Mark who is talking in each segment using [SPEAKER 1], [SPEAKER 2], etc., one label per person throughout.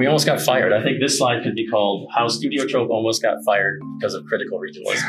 [SPEAKER 1] we almost got fired. I think this slide could be called How Studio Trope Almost Got Fired Because of Critical Regionalism.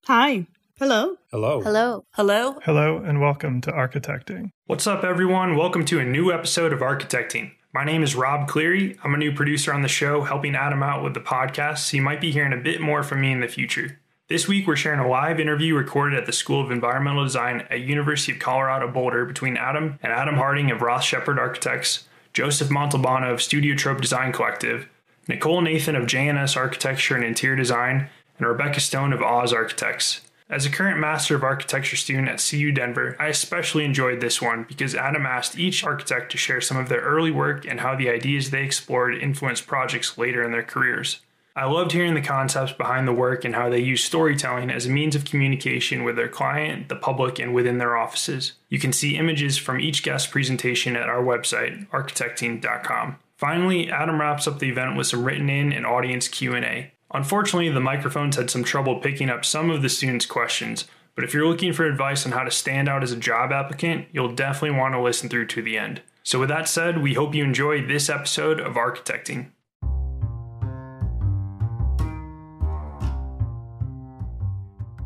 [SPEAKER 2] Hi. Hello.
[SPEAKER 3] Hello.
[SPEAKER 4] Hello.
[SPEAKER 5] Hello.
[SPEAKER 6] Hello, and welcome to Architecting.
[SPEAKER 7] What's up, everyone? Welcome to a new episode of Architecting. My name is Rob Cleary. I'm a new producer on the show, helping Adam out with the podcast, so you might be hearing a bit more from me in the future. This week, we're sharing a live interview recorded at the School of Environmental Design at University of Colorado Boulder between Adam and Adam Harding of Roth Sheppard Architects, Joseph Montalbano of Studio Trope Design Collective, Nicole Nathan of JNS Architecture and Interior Design, and Rebecca Stone of Oz Architects. As a current Master of Architecture student at CU Denver, I especially enjoyed this one because Adam asked each architect to share some of their early work and how the ideas they explored influenced projects later in their careers. I loved hearing the concepts behind the work and how they use storytelling as a means of communication with their client, the public, and within their offices. You can see images from each guest presentation at our website, architecting.com. Finally, Adam wraps up the event with some written in and audience Q&A. Unfortunately, the microphones had some trouble picking up some of the students' questions, but if you're looking for advice on how to stand out as a job applicant, you'll definitely want to listen through to the end. So, with that said, we hope you enjoy this episode of Architecting.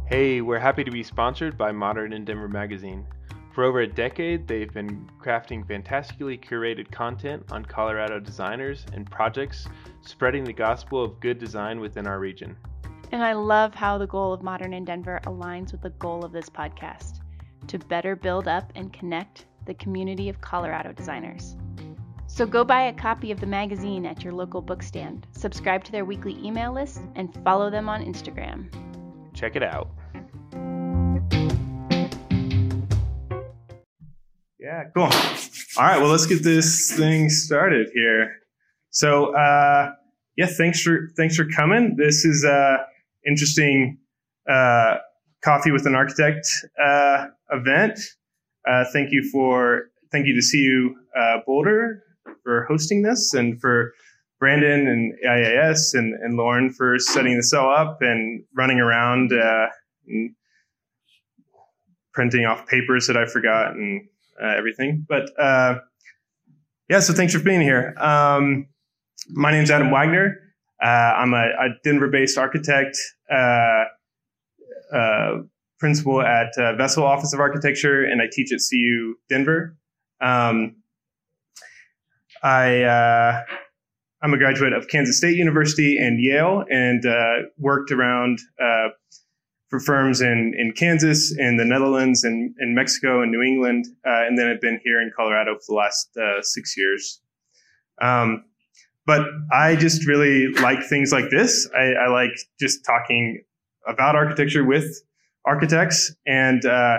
[SPEAKER 8] Hey, we're happy to be sponsored by Modern in Denver Magazine. For over a decade, they've been crafting fantastically curated content on Colorado designers and projects, spreading the gospel of good design within our region.
[SPEAKER 4] And I love how the goal of Modern in Denver aligns with the goal of this podcast to better build up and connect the community of Colorado designers. So go buy a copy of the magazine at your local bookstand, subscribe to their weekly email list, and follow them on Instagram.
[SPEAKER 8] Check it out.
[SPEAKER 9] Yeah, cool. All right, well, let's get this thing started here. So, uh, yeah, thanks for thanks for coming. This is uh, interesting uh, coffee with an architect uh, event. Uh, thank you for thank you to CU uh, Boulder for hosting this, and for Brandon and AIAS and, and Lauren for setting this all up and running around uh, and printing off papers that I forgot and uh, everything. But uh, yeah, so thanks for being here. Um, my name is Adam Wagner. Uh, I'm a, a Denver-based architect, uh, uh, principal at Vessel Office of Architecture, and I teach at CU Denver. Um, I I'm a graduate of Kansas State University and Yale, and worked around for firms in, in Kansas, in the Netherlands, and in Mexico, and New England, uh, and then I've been here in Colorado for the last uh, six years. Um, but I just really like things like this. I, I, like just talking about architecture with architects. And uh,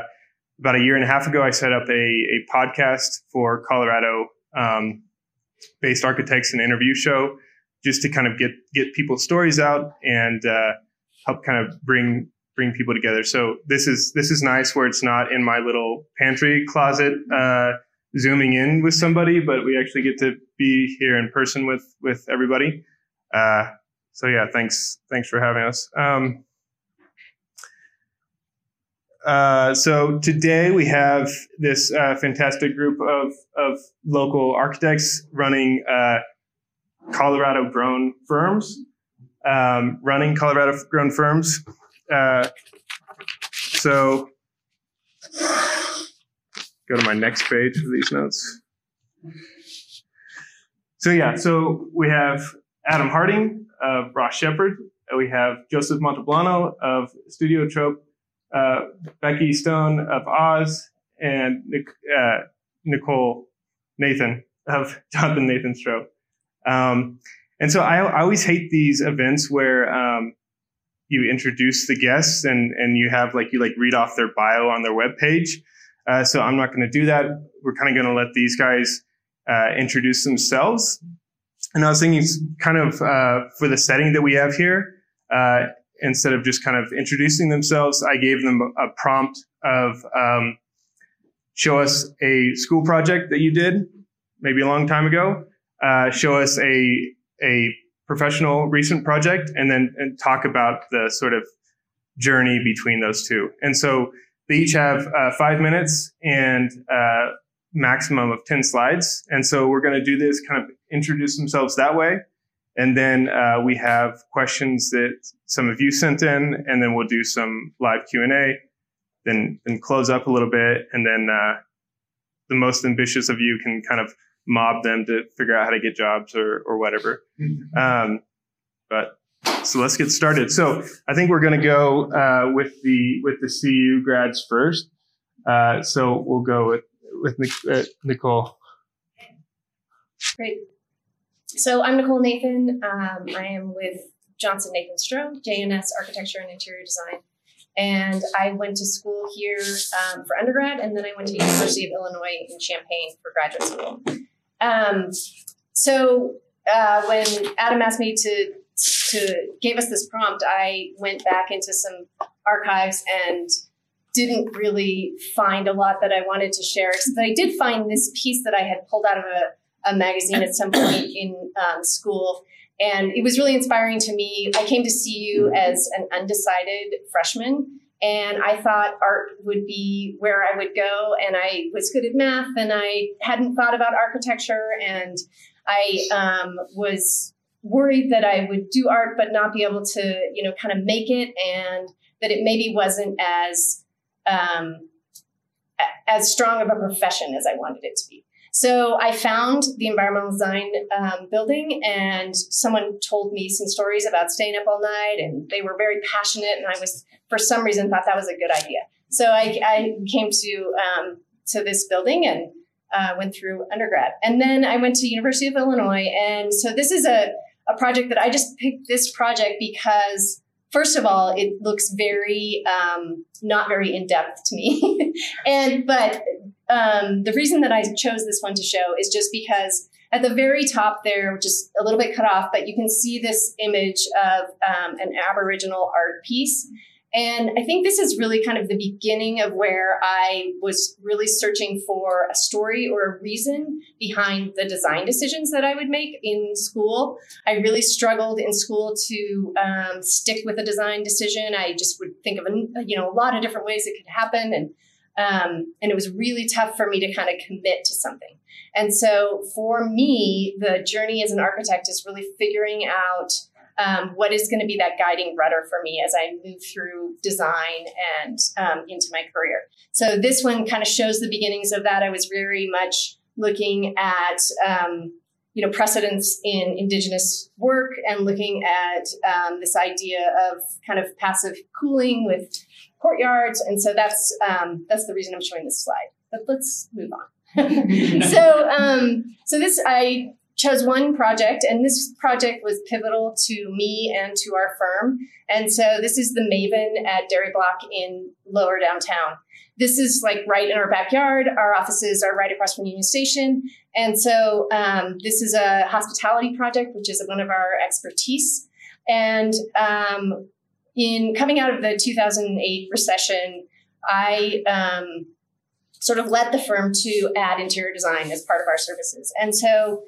[SPEAKER 9] about a year and a half ago, I set up a, a podcast for Colorado um, based architects and interview show just to kind of get get people's stories out and uh, help kind of bring bring people together. So this is this is nice where it's not in my little pantry closet uh, zooming in with somebody, but we actually get to be here in person with with everybody. Uh, so yeah, thanks thanks for having us. Um, uh, so today we have this uh, fantastic group of of local architects running uh, Colorado grown firms, um, running Colorado grown firms. Uh, so go to my next page for these notes. So yeah, so we have Adam Harding of Roth Sheppard. We have Joseph Montalbano of Studio Trope, uh, Becky Stone of Oz, and uh, Nicole Nathan of Jonathan Nathan Strohe. Um, and so I, I, always hate these events where um, you introduce the guests and and you have like you like read off their bio on their web page. Uh, so I'm not going to do that. We're kind of going to let these guys uh, introduce themselves. And I was thinking, kind of uh, for the setting that we have here, uh, instead of just kind of introducing themselves, I gave them a prompt of um, show us a school project that you did maybe a long time ago. Uh, show us a a professional recent project and then and talk about the sort of journey between those two. And so they each have uh, five minutes and uh, maximum of 10 slides. And so we're going to do this kind of introduce themselves that way. And then uh, we have questions that some of you sent in, and then we'll do some live Q&A, then, then close up a little bit. And then uh, the most ambitious of you can kind of mob them to figure out how to get jobs or, or whatever. Um, but so let's get started. So I think we're going to go uh, with the with the CU grads first. Uh, so we'll go with with uh, Nicole.
[SPEAKER 2] Great. So I'm Nicole Nathan. Um, I am with Johnson Nathan Strohe, JNS Architecture and Interior Design. And I went to school here um, for undergrad, and then I went to University of Illinois in Champaign for graduate school. Um, so uh, when Adam asked me to to gave us this prompt, I went back into some archives and didn't really find a lot that I wanted to share. But I did find this piece that I had pulled out of a, a magazine at some point in um, school. And it was really inspiring to me. I came to CU as an undecided freshman, and I thought art would be where I would go. And I was good at math, and I hadn't thought about architecture, and I um, was worried that I would do art but not be able to, you know, kind of make it, and that it maybe wasn't as um, as strong of a profession as I wanted it to be. So I found the environmental design um, building, and someone told me some stories about staying up all night, and they were very passionate, and I was, for some reason, thought that was a good idea. So I, I came to um, to this building and uh, went through undergrad, and then I went to University of Illinois, and so this is a a project that I just picked this project because first of all, it looks very um, not very in depth to me, and but um, the reason that I chose this one to show is just because at the very top there, just a little bit cut off, but you can see this image of um, an Aboriginal art piece. And I think this is really kind of the beginning of where I was really searching for a story or a reason behind the design decisions that I would make in school. I really struggled in school to um, stick with a design decision. I just would think of a, you know a lot of different ways it could happen, and um, and it was really tough for me to kind of commit to something. And so for me, the journey as an architect is really figuring out um, what is going to be that guiding rudder for me as I move through design and um, into my career. So this one kind of shows the beginnings of that. I was very much looking at um, you know precedents in indigenous work and looking at um, this idea of kind of passive cooling with courtyards, and so that's um, that's the reason I'm showing this slide. But let's move on. so um, so this I chose one project, and this project was pivotal to me and to our firm. And so this is the Maven at Dairy Block in lower downtown. This is like right in our backyard. Our offices are right across from Union Station. And so um, this is a hospitality project, which is one of our expertise. And um, in coming out of the 2008 recession, I um, sort of led the firm to add interior design as part of our services. And so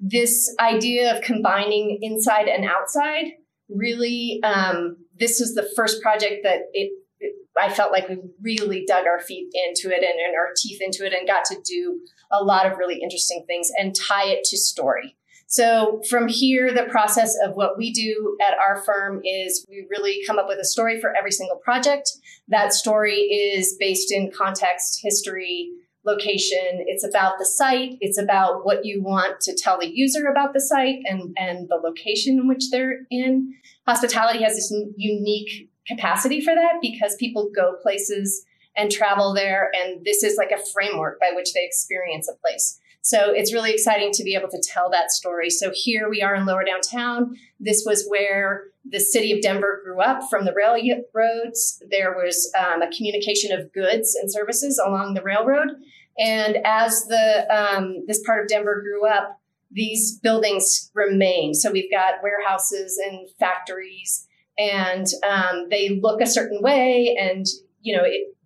[SPEAKER 2] this idea of combining inside and outside really um, this was the first project that it, it, i felt like we really dug our feet into it and, and, our teeth into it and got to do a lot of really interesting things and tie it to story so from here the process of what we do at our firm is we really come up with a story for every single project that story is based in context history location. It's about the site. It's about what you want to tell the user about the site and, and the location in which they're in. Hospitality has this unique capacity for that because people go places and travel there. And this is like a framework by which they experience a place. So it's really exciting to be able to tell that story. So here we are in lower downtown. This was where the city of Denver grew up from the railroads. There was um, a communication of goods and services along the railroad. And as the um, this part of Denver grew up, these buildings remain. So we've got warehouses and factories, and um, they look a certain way. And you know, it,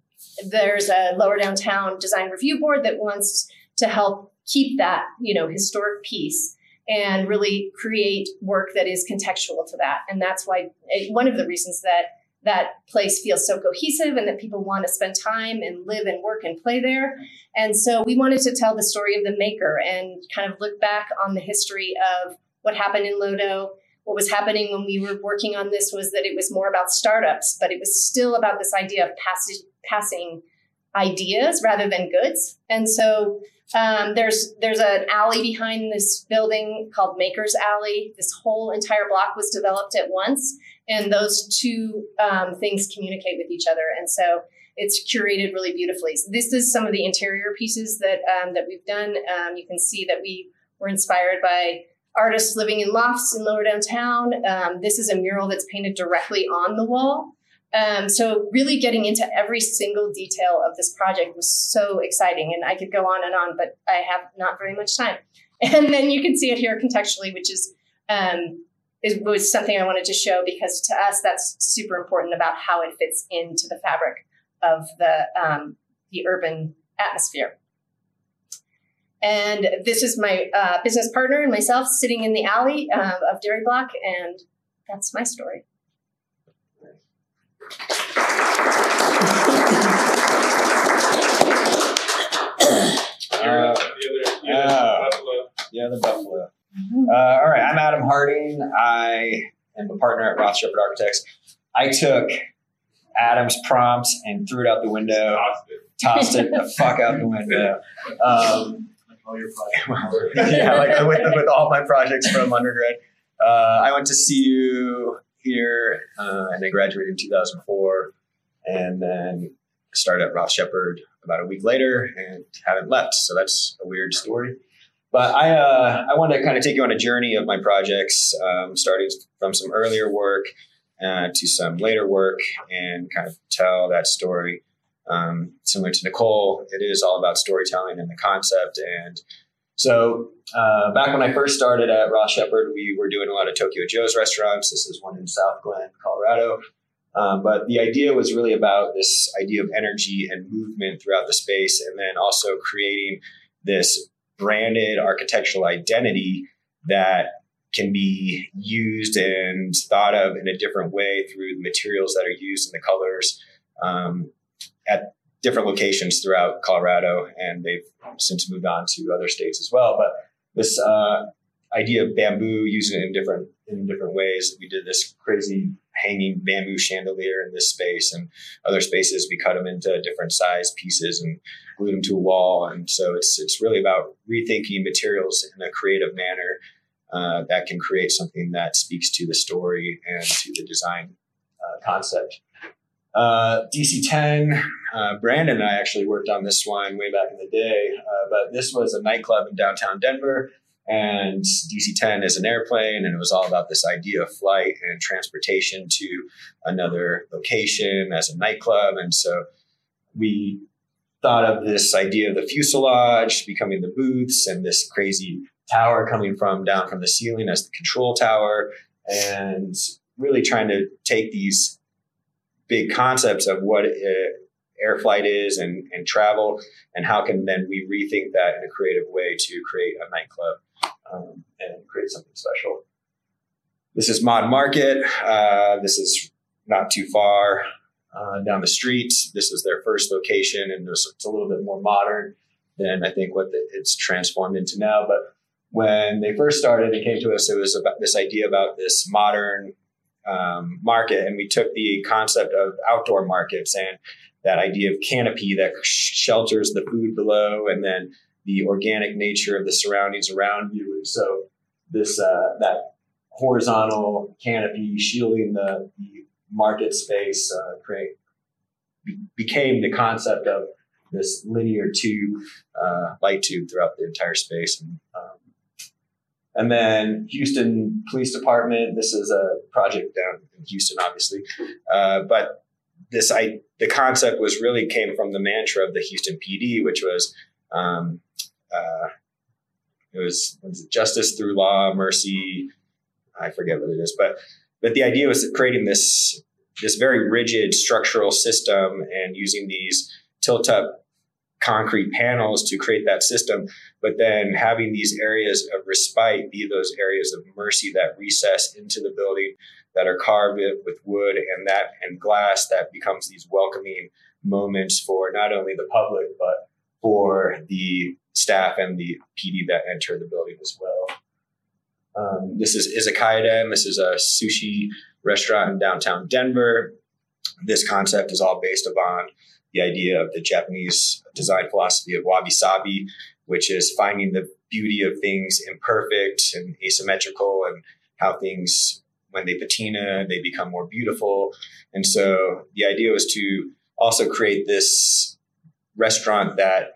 [SPEAKER 2] there's a lower downtown design review board that wants to help keep that you know historic piece and really create work that is contextual to that and that's why eh, one of the reasons that that place feels so cohesive and that people want to spend time and live and work and play there. And so we wanted to tell the story of the maker and kind of look back on the history of what happened in Lodo. What was happening when we were working on this was that it was more about startups, but it was still about this idea of pass- passing ideas rather than goods. And so um, there's there's an alley behind this building called Makers Alley. This whole entire block was developed at once, and those two um, things communicate with each other. And so it's curated really beautifully. So this is some of the interior pieces that um, that we've done. Um, you can see that we were inspired by artists living in lofts in lower downtown. Um, this is a mural that's painted directly on the wall. Um, so really getting into every single detail of this project was so exciting, and I could go on and on, but I have not very much time. And then you can see it here contextually, which is um, is was something I wanted to show because to us that's super important about how it fits into the fabric of the um, the urban atmosphere. And this is my uh, business partner and myself sitting in the alley uh, of Dairy Block, and that's my story.
[SPEAKER 3] Yeah, the Buffalo. Uh, all right, I'm Adam Harding. I am a partner at Roth Sheppard Architects. I took Adam's prompts and threw it out the window, tossed it the fuck out the window. Um, yeah, like with, with all my projects from undergrad. Uh, I went to CU here uh, and I graduated in 2004 and then started at Roth Sheppard about a week later and haven't left. So that's a weird story. But I, uh, I want to kind of take you on a journey of my projects, um, starting from some earlier work uh, to some later work and kind of tell that story. Um, similar to Nicole, it is all about storytelling and the concept. And so uh, back when I first started at Roth Sheppard, we were doing a lot of Tokyo Joe's restaurants. This is one in Southglenn, Colorado. Um, but the idea was really about this idea of energy and movement throughout the space, and then also creating this branded architectural identity that can be used and thought of in a different way through the materials that are used and the colors um, at different locations throughout Colorado, and they've since moved on to other states as well. But this uh, idea of bamboo, using it in different in different ways, we did this crazy hanging bamboo chandelier in this space, and other spaces we cut them into different size pieces and glued them to a wall. And so it's it's really about rethinking materials in a creative manner uh, that can create something that speaks to the story and to the design uh, concept. Uh, DC10, uh, Brandon and I actually worked on this one way back in the day, uh, but this was a nightclub in downtown Denver. And DC10 is an airplane, and it was all about this idea of flight and transportation to another location as a nightclub. And so we thought of this idea of the fuselage becoming the booths and this crazy tower coming from down from the ceiling as the control tower, and really trying to take these big concepts of what air flight is and, and travel, and how can then we rethink that in a creative way to create a nightclub um, and create something special. This is Mod Market. Uh, this is not too far uh, down the street. This is their first location, and it's a little bit more modern than I think what the, it's transformed into now. But when they first started, it came to us. It was about this idea about this modern um, market, and we took the concept of outdoor markets and that idea of canopy that shelters the food below, and then the organic nature of the surroundings around you. And so this uh, that horizontal canopy shielding the, the market space uh, create be, became the concept of this linear tube, uh, light tube throughout the entire space. And, um, and then Houston Police Department. This is a project down in Houston, obviously, uh, but this I the concept was really came from the mantra of the Houston PD, which was um, uh, it was, was it justice through law, mercy. I forget what it is, but but the idea was creating this this very rigid structural system and using these tilt up concrete panels to create that system, but then having these areas of respite be those areas of mercy that recess into the building that are carved with wood and that and glass that becomes these welcoming moments for not only the public but for the staff and the PD that enter the building as well. Um, this is Izakaya Den. This is a sushi restaurant in downtown Denver. This concept is all based upon the idea of the Japanese design philosophy of wabi sabi, which is finding the beauty of things imperfect and asymmetrical and how things, when they patina, they become more beautiful. And so the idea was to also create this restaurant that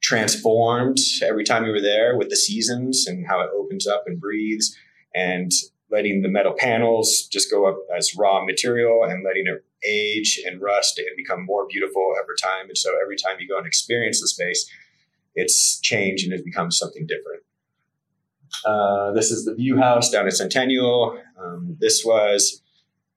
[SPEAKER 3] transformed every time we were there with the seasons and how it opens up and breathes and letting the metal panels just go up as raw material and letting it age and rust and become more beautiful every time. And so every time you go and experience the space, it's changed and it becomes something different. Uh, this is the View House down at Centennial. Um, this was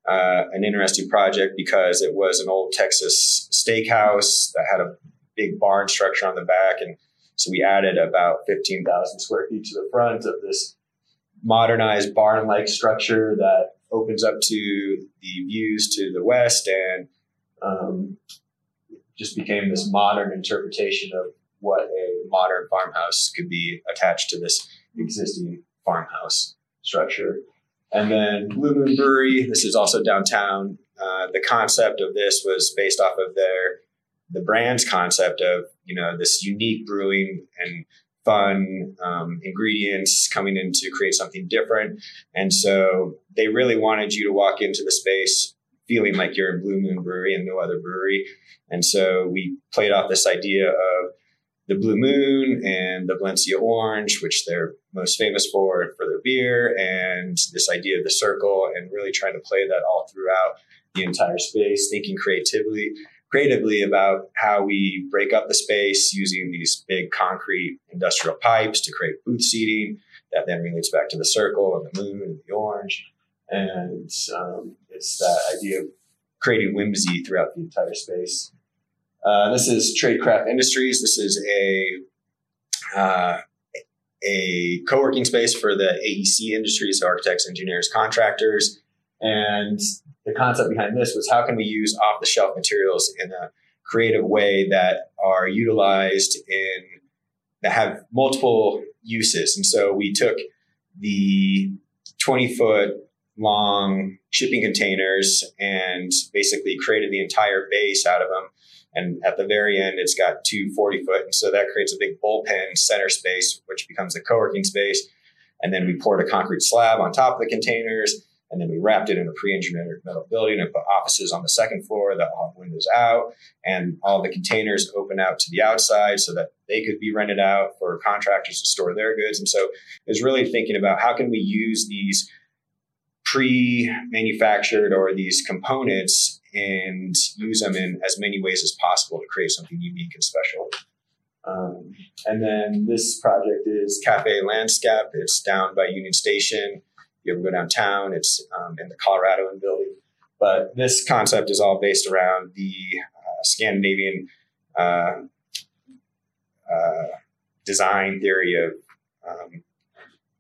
[SPEAKER 3] uh, an interesting project because it was an old Texas steakhouse that had a big barn structure on the back. And so we added about 15,000 square feet to the front of this modernized barn like structure that opens up to the views to the west and um, just became this modern interpretation of what a modern farmhouse could be attached to this existing farmhouse structure. And then Blue Moon Brewery, this is also downtown. Uh, the concept of this was based off of their the brand's concept of you know this unique brewing and fun um, ingredients coming in to create something different. And so they really wanted you to walk into the space feeling like you're in Blue Moon Brewery and no other brewery. And so we played off this idea of the Blue Moon and the Valencia Orange, which they're most famous for for their beer, and this idea of the circle, and really trying to play that all throughout the entire space, thinking creatively creatively about how we break up the space using these big concrete industrial pipes to create booth seating that then relates back to the circle and the moon and the orange. And um, it's that idea of creating whimsy throughout the entire space. Uh, this is Tradecraft Industries. This is a uh, a co-working space for the AEC industries, so architects, engineers, contractors, and the concept behind this was how can we use off the shelf materials in a creative way that are utilized in that have multiple uses. And so we took the 20 foot long shipping containers and basically created the entire base out of them. And at the very end, it's got two 40 foot. And so that creates a big bullpen center space, which becomes a co working space. And then we poured a concrete slab on top of the containers and then we wrapped it in a pre-engineered metal building and put offices on the second floor that have windows out, and all the containers open out to the outside so that they could be rented out for contractors to store their goods. And so was really thinking about how can we use these pre-manufactured or these components and use them in as many ways as possible to create something unique and special. Um, and then this project is Kaffe Landskap. It's down by Union Station you ever go downtown, it's um, in the Coloradan building. But this concept is all based around the uh, Scandinavian uh, uh, design theory of um,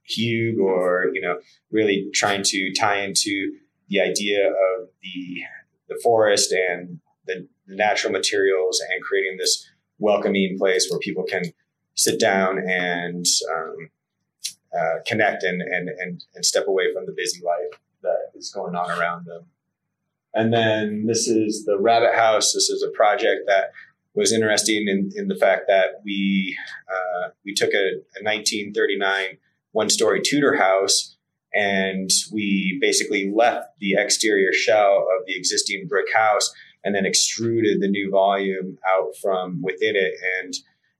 [SPEAKER 3] hygge, or you know, really trying to tie into the idea of the the forest and the, the natural materials, and creating this welcoming place where people can sit down and um, uh, connect and, and, and, and step away from the busy life that is going on around them. And then this is the Rabbit House. This is a project that was interesting in, in the fact that we uh, we took a, a 1939 one story Tudor house and we basically left the exterior shell of the existing brick house and then extruded the new volume out from within it and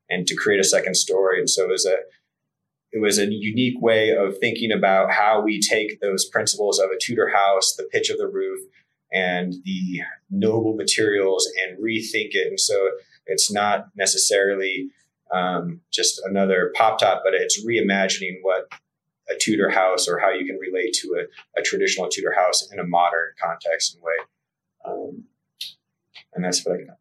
[SPEAKER 3] and to create a second story. And so it was a it was a unique way of thinking about how we take those principles of a Tudor house, the pitch of the roof, and the noble materials and rethink it. And so it's not necessarily um, just another pop top, but it's reimagining what a Tudor house or how you can relate to a, a traditional Tudor house in a modern context and way. Um, and that's what I got.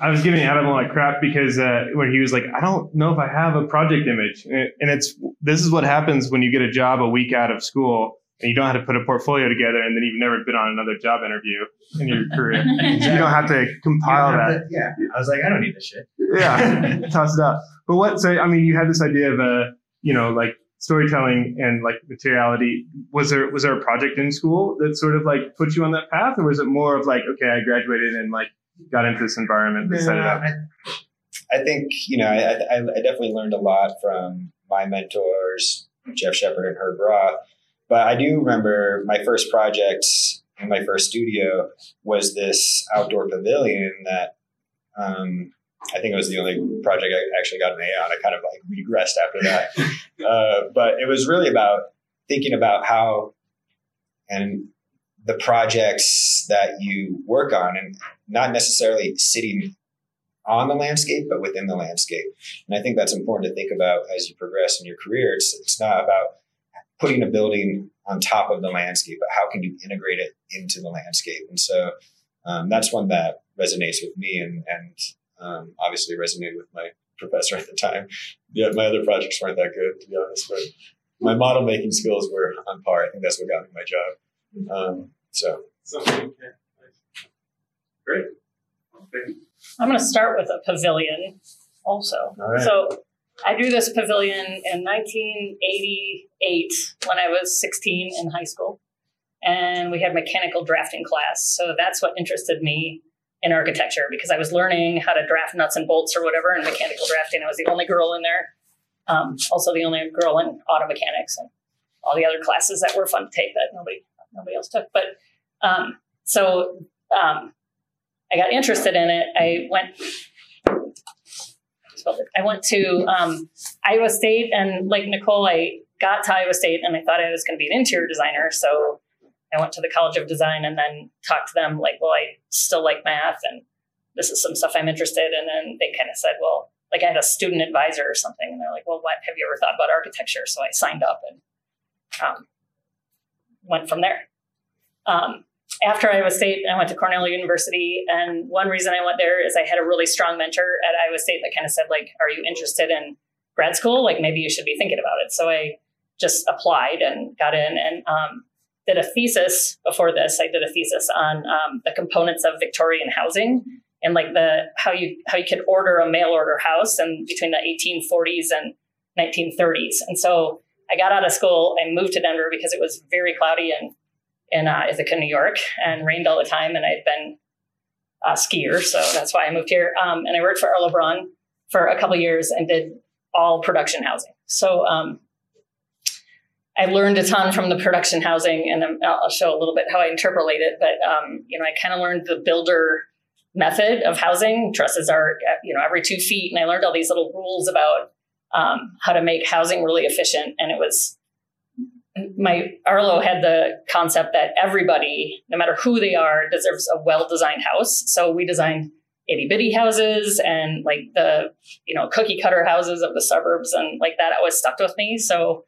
[SPEAKER 9] I was giving Adam a lot of crap because uh, when he was like, I don't know if I have a project image, and it's this is what happens when you get a job a week out of school and you don't have to put a portfolio together, and then you've never been on another job interview in your career. you don't have to compile that.
[SPEAKER 3] yeah. I was like, I don't need this shit.
[SPEAKER 9] yeah, toss it out. But what? So I mean, you had this idea of a, you know, like storytelling and like materiality. Was there was there a project in school that sort of like put you on that path, or was it more of like, okay, I graduated and like got into this environment and set it up?
[SPEAKER 3] I, I think you know, I, I, I definitely learned a lot from my mentors, Jeff Sheppard and Herb Roth. But I do remember my first project in my first studio was this outdoor pavilion that um, I think it was the only project I actually got an A on. I kind of like regressed after that. uh, but it was really about thinking about how and the projects that you work on and not necessarily sitting on the landscape, but within the landscape. And I think that's important to think about as you progress in your career. It's, it's not about putting a building on top of the landscape, but how can you integrate it into the landscape? And so um, that's one that resonates with me and, and um, obviously resonated with my professor at the time. Yeah, my other projects weren't that good, to be honest, but my model making skills were on par. I think that's what got me my job. Um, so.
[SPEAKER 9] Great.
[SPEAKER 5] I'm going to start with a pavilion also.
[SPEAKER 3] All right.
[SPEAKER 5] So I drew this pavilion in 1988 when I was 16 in high school. And we had mechanical drafting class. So that's what interested me in architecture because I was learning how to draft nuts and bolts or whatever in mechanical drafting. I was the only girl in there. Um, also the only girl in auto mechanics and all the other classes that were fun to take that nobody nobody else took. But um, so um, I got interested in it. I went I went to um, Iowa State, and like Nicole, I got to Iowa State, and I thought I was going to be an interior designer. So I went to the College of Design, and then talked to them like, "Well, I still like math, and this is some stuff I'm interested." in. And then they kind of said, "Well, like I had a student advisor or something," and they're like, "Well, what have you ever thought about architecture?" So I signed up and um, went from there. Um, after Iowa State, I went to Cornell University, and one reason I went there is I had a really strong mentor at Iowa State that kind of said, like, "Are you interested in grad school? Like, maybe you should be thinking about it." So I just applied and got in, and um, did a thesis before this. I did a thesis on um, the components of Victorian housing and like the how you how you could order a mail order house and between the 1840s and 1930s. And so I got out of school and moved to Denver because it was very cloudy and in uh, Ithaca, New York, and rained all the time. And I'd been a skier, so that's why I moved here. Um, and I worked for Earl LeBrun for a couple years and did all production housing. So um, I learned a ton from the production housing, and I'll show a little bit how I interpolate it. But um, you know, I kind of learned the builder method of housing. Trusses are you know every two feet, and I learned all these little rules about um, how to make housing really efficient. And it was my Arlo had the concept that everybody, no matter who they are, deserves a well-designed house. So we designed itty bitty houses and like the you know cookie cutter houses of the suburbs and like that always stuck with me. So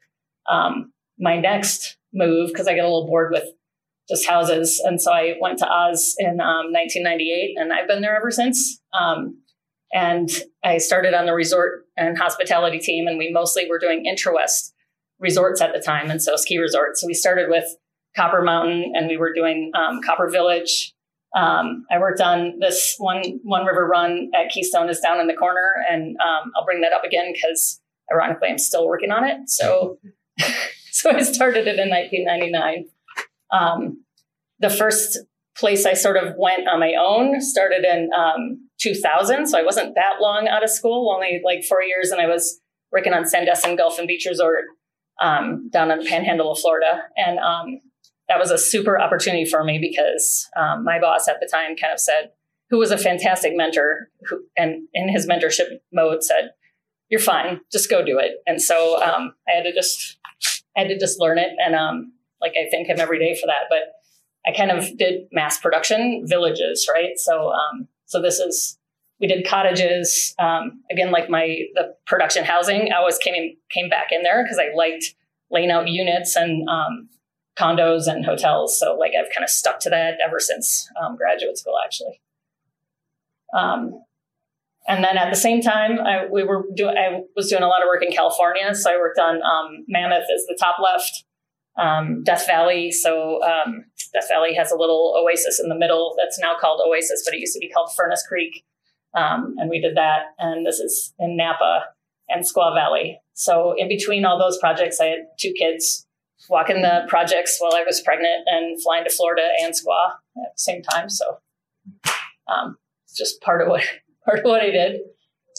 [SPEAKER 5] um, my next move because I get a little bored with just houses, and so I went to Oz in um, 1998, and I've been there ever since. Um, and I started on the resort and hospitality team, and we mostly were doing IntraWest resorts at the time, and so ski resorts. So we started with Copper Mountain, and we were doing um, Copper Village. Um, I worked on this one one river run at Keystone is down in the corner, and um, I'll bring that up again because ironically I'm still working on it. So so I started it in 1999. Um, the first place I sort of went on my own started in um, 2000. So I wasn't that long out of school, only like four years, and I was working on Sandestin Golf and Beach Resort um, down in the panhandle of Florida. And um, that was a super opportunity for me because um, my boss at the time kind of said, who was a fantastic mentor, who, and in his mentorship mode said, "You're fine, just go do it." And so um, I had to just, I had to just learn it, and um, like I thank him every day for that. But I kind of did mass production villages, right? So, um, so this is we did cottages um, again like my the production housing i always came came back in there because i liked laying out units and um, condos and hotels so like i've kind of stuck to that ever since um, graduate school actually Um, and then at the same time, I, we were doing. I was doing a lot of work in California, so I worked on um, Mammoth is the top left, um, Death Valley. So um, Death Valley has a little oasis in the middle that's now called Oasis, but it used to be called Furnace Creek. Um, and we did that. And this is in Napa and Squaw Valley. So in between all those projects, I had two kids walking the projects while I was pregnant and flying to Florida and Squaw at the same time. So um, it's just part of what part of what I did.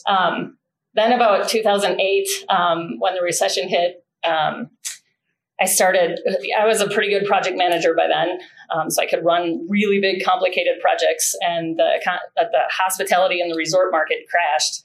[SPEAKER 5] Um, then about 2008, um, when the recession hit, I started. I was a pretty good project manager by then, um, so I could run really big, complicated projects. And the the hospitality and the resort market crashed.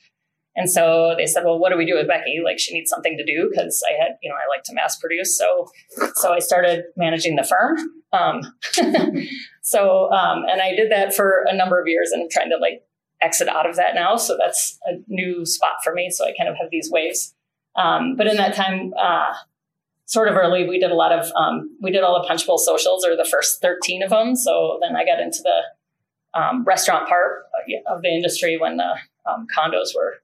[SPEAKER 5] And so they said, "Well, what do we do with Becky? Like, she needs something to do because I had, you know, I like to mass produce." So, so I started managing the firm. Um, so, um, and I did that for a number of years, and I'm trying to like exit out of that now. So that's a new spot for me. So I kind of have these waves. Um, but in that time, uh, sort of early, we did a lot of, um, we did all the Punch Bowl socials or the first 13 of them. So then I got into the um, restaurant part of the industry when the um, condos were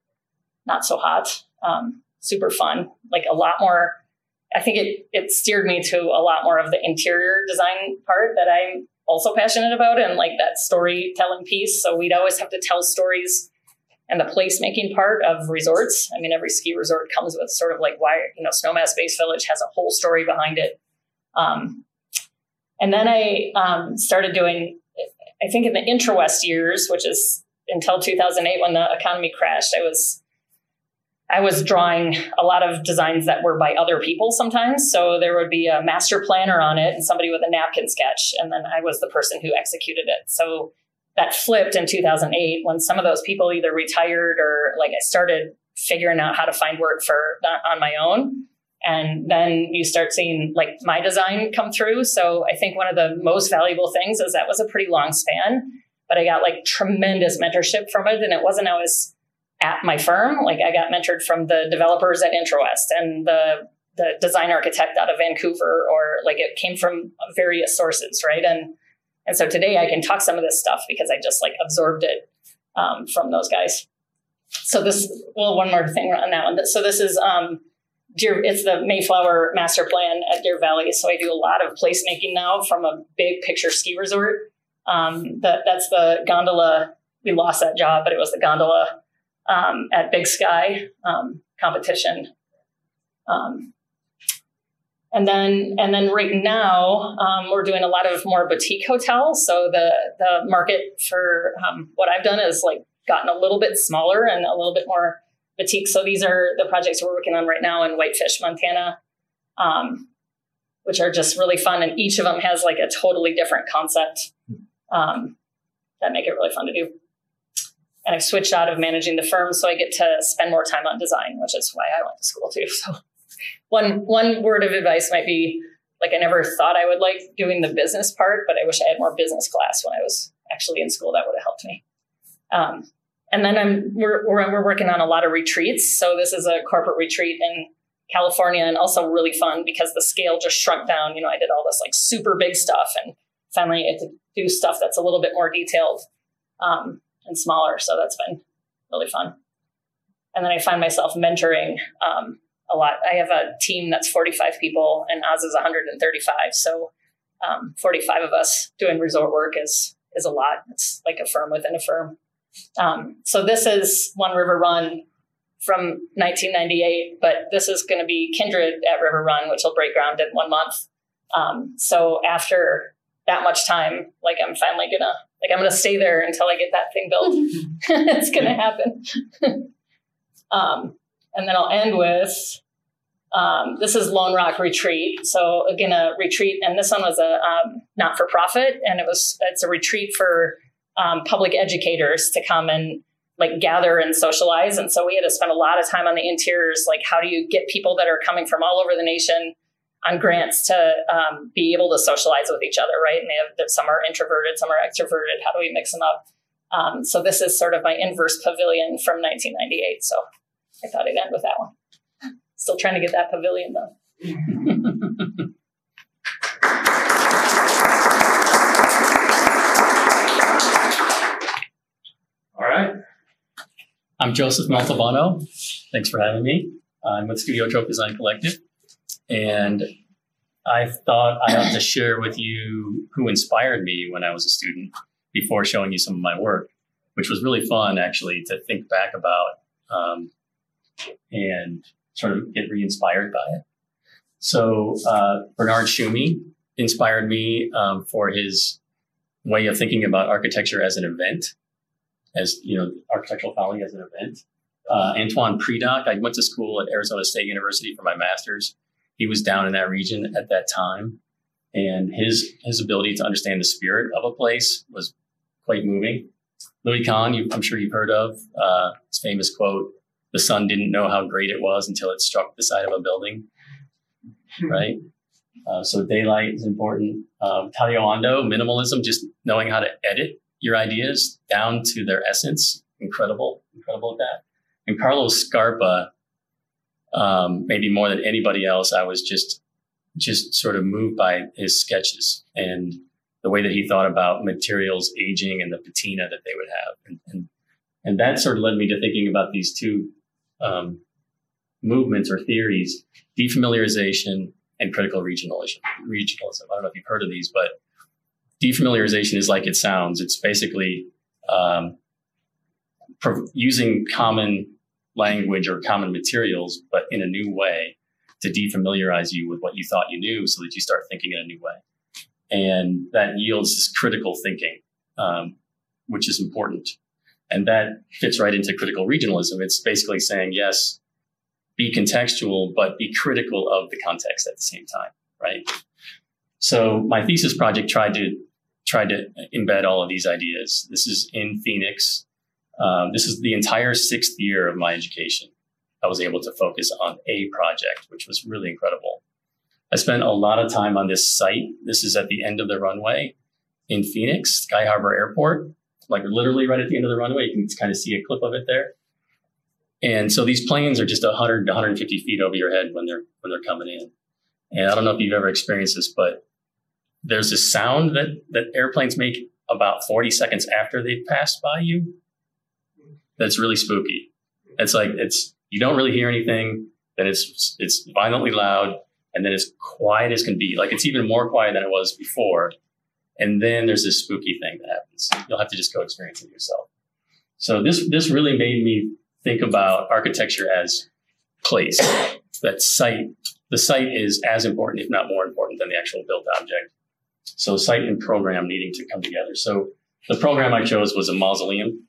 [SPEAKER 5] not so hot. Um, super fun, like a lot more. I think it, it steered me to a lot more of the interior design part that I'm also passionate about and like that storytelling piece. So we'd always have to tell stories and the placemaking part of resorts. I mean, every ski resort comes with sort of like why, you know, Snowmass Base Village has a whole story behind it. Um, and then I um, started doing, I think in the IntraWest years, which is until 2008 when the economy crashed, I was I was drawing a lot of designs that were by other people sometimes. So there would be a master planner on it and somebody with a napkin sketch. And then I was the person who executed it. So that flipped in 2008 when some of those people either retired or like I started figuring out how to find work for on my own. And then you start seeing like my design come through. So I think one of the most valuable things is that was a pretty long span, but I got like tremendous mentorship from it. And it wasn't always at my firm. Like I got mentored from the developers at IntraWest and the the design architect out of Vancouver, or like it came from various sources, right? And and so today I can talk some of this stuff because I just like absorbed it um, from those guys. So this, well, one more thing on that one. So this is um, Deer. It's the Mayflower Master Plan at Deer Valley. So I do a lot of placemaking now from a big picture ski resort. Um, that that's the gondola. We lost that job, but it was the gondola um, at Big Sky um, competition. Um, and then, and then right now, um, we're doing a lot of more boutique hotels. So the the market for um, what I've done is like gotten a little bit smaller and a little bit more boutique. So these are the projects we're working on right now in Whitefish, Montana, um, which are just really fun. And each of them has like a totally different concept that make it really fun to do and I've switched out of managing the firm, so I get to spend more time on design, which is why I went to school too. So, one one word of advice might be like I never thought I would like doing the business part, but I wish I had more business class when I was actually in school. That would have helped me. Um, and then I'm we're, we're we're working on a lot of retreats. So this is a corporate retreat in California, and also really fun because the scale just shrunk down. You know, I did all this like super big stuff, and finally I had to do stuff that's a little bit more detailed. Um, and smaller. So that's been really fun. And then I find myself mentoring um, a lot. I have a team that's 45 people, and Oz is 135. So um, 45 of us doing resort work is is a lot. It's like a firm within a firm. Um, so this is One River Run from 1998, but this is going to be Kindred at River Run, which will break ground in one month. Um, so after that much time, like I'm finally gonna like I'm going to stay there until I get that thing built. it's going to happen. and then I'll end with um, this is Lone Rock Retreat. So again, a retreat, and this one was a um, not for profit, and it was it's a retreat for um, public educators to come and like gather and socialize. And so we had to spend a lot of time on the interiors, like how do you get people that are coming from all over the nation on grants to um, be able to socialize with each other, right? And they have some are introverted, some are extroverted. How do we mix them up? Um, so this is sort of my inverse pavilion from 1998. So I thought I'd end with that one. Still trying to get that pavilion though.
[SPEAKER 10] All right.
[SPEAKER 1] I'm Joseph Montalbano. Thanks for having me. I'm with Studio Trope Design Collective. And I thought I ought to share with you who inspired me when I was a student before showing you some of my work, which was really fun actually to think back about um, and sort of get re inspired by it. So, uh, Bernard Tschumi inspired me um, for his way of thinking about architecture as an event, as you know, architectural folly as an event. Uh, Antoine Predock, I went to school at Arizona State University for my master's. He was down in that region at that time, and his his ability to understand the spirit of a place was quite moving. Louis Kahn, you, I'm sure you've heard of uh, his famous quote: "The sun didn't know how great it was until it struck the side of a building." right? Uh, so daylight is important. Um, Tadao Ando, minimalism, just knowing how to edit your ideas down to their essence. Incredible, incredible at that. And Carlos Scarpa, um, maybe more than anybody else, I was just just sort of moved by his sketches and the way that he thought about materials aging and the patina that they would have. And, and, and that sort of led me to thinking about these two um, movements or theories, defamiliarization and critical regionalism. Regionalism. I don't know if you've heard of these, but defamiliarization is like it sounds. It's basically um, pro- using common language or common materials, but in a new way to defamiliarize you with what you thought you knew so that you start thinking in a new way. And that yields this critical thinking, um, which is important. And that fits right into critical regionalism. It's basically saying, yes, be contextual, but be critical of the context at the same time, right? So my thesis project tried to tried to embed all of these ideas. This is in Phoenix. Um, this is the entire sixth year of my education. I was able to focus on a project, which was really incredible. I spent a lot of time on this site. This is at the end of the runway in Phoenix, Sky Harbor Airport, like literally right at the end of the runway. You can kind of see a clip of it there. And so these planes are just 100 to 150 feet over your head when they're when they're coming in. And I don't know if you've ever experienced this, but there's this sound that that airplanes make about 40 seconds after they've passed by you. That's really spooky. It's like it's you don't really hear anything. Then it's it's violently loud, and then it's quiet as can be. Like it's even more quiet than it was before. And then there's this spooky thing that happens. You'll have to just go experience it yourself. So this this really made me think about architecture as place. That site, the site is as important, if not more important, than the actual built object. So site and program needing to come together. So the program I chose was a mausoleum.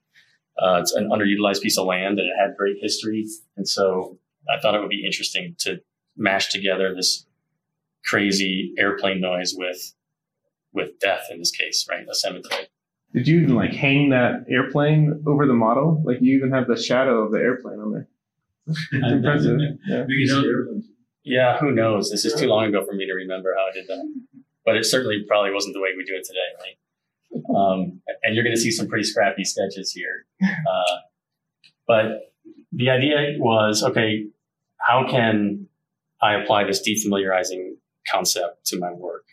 [SPEAKER 1] Uh, it's an underutilized piece of land and it had great history. And so I thought it would be interesting to mash together this crazy airplane noise with with death in this case, right? A cemetery.
[SPEAKER 9] Did you even like hang that airplane over the model? Like you even have the shadow of the airplane on there. It's impressive. Yeah.
[SPEAKER 1] You know, yeah, who knows? This is too long ago for me to remember how I did that. But it certainly probably wasn't the way we do it today, right? Um, and you're going to see some pretty scrappy sketches here. Uh, but the idea was okay, how can I apply this defamiliarizing concept to my work?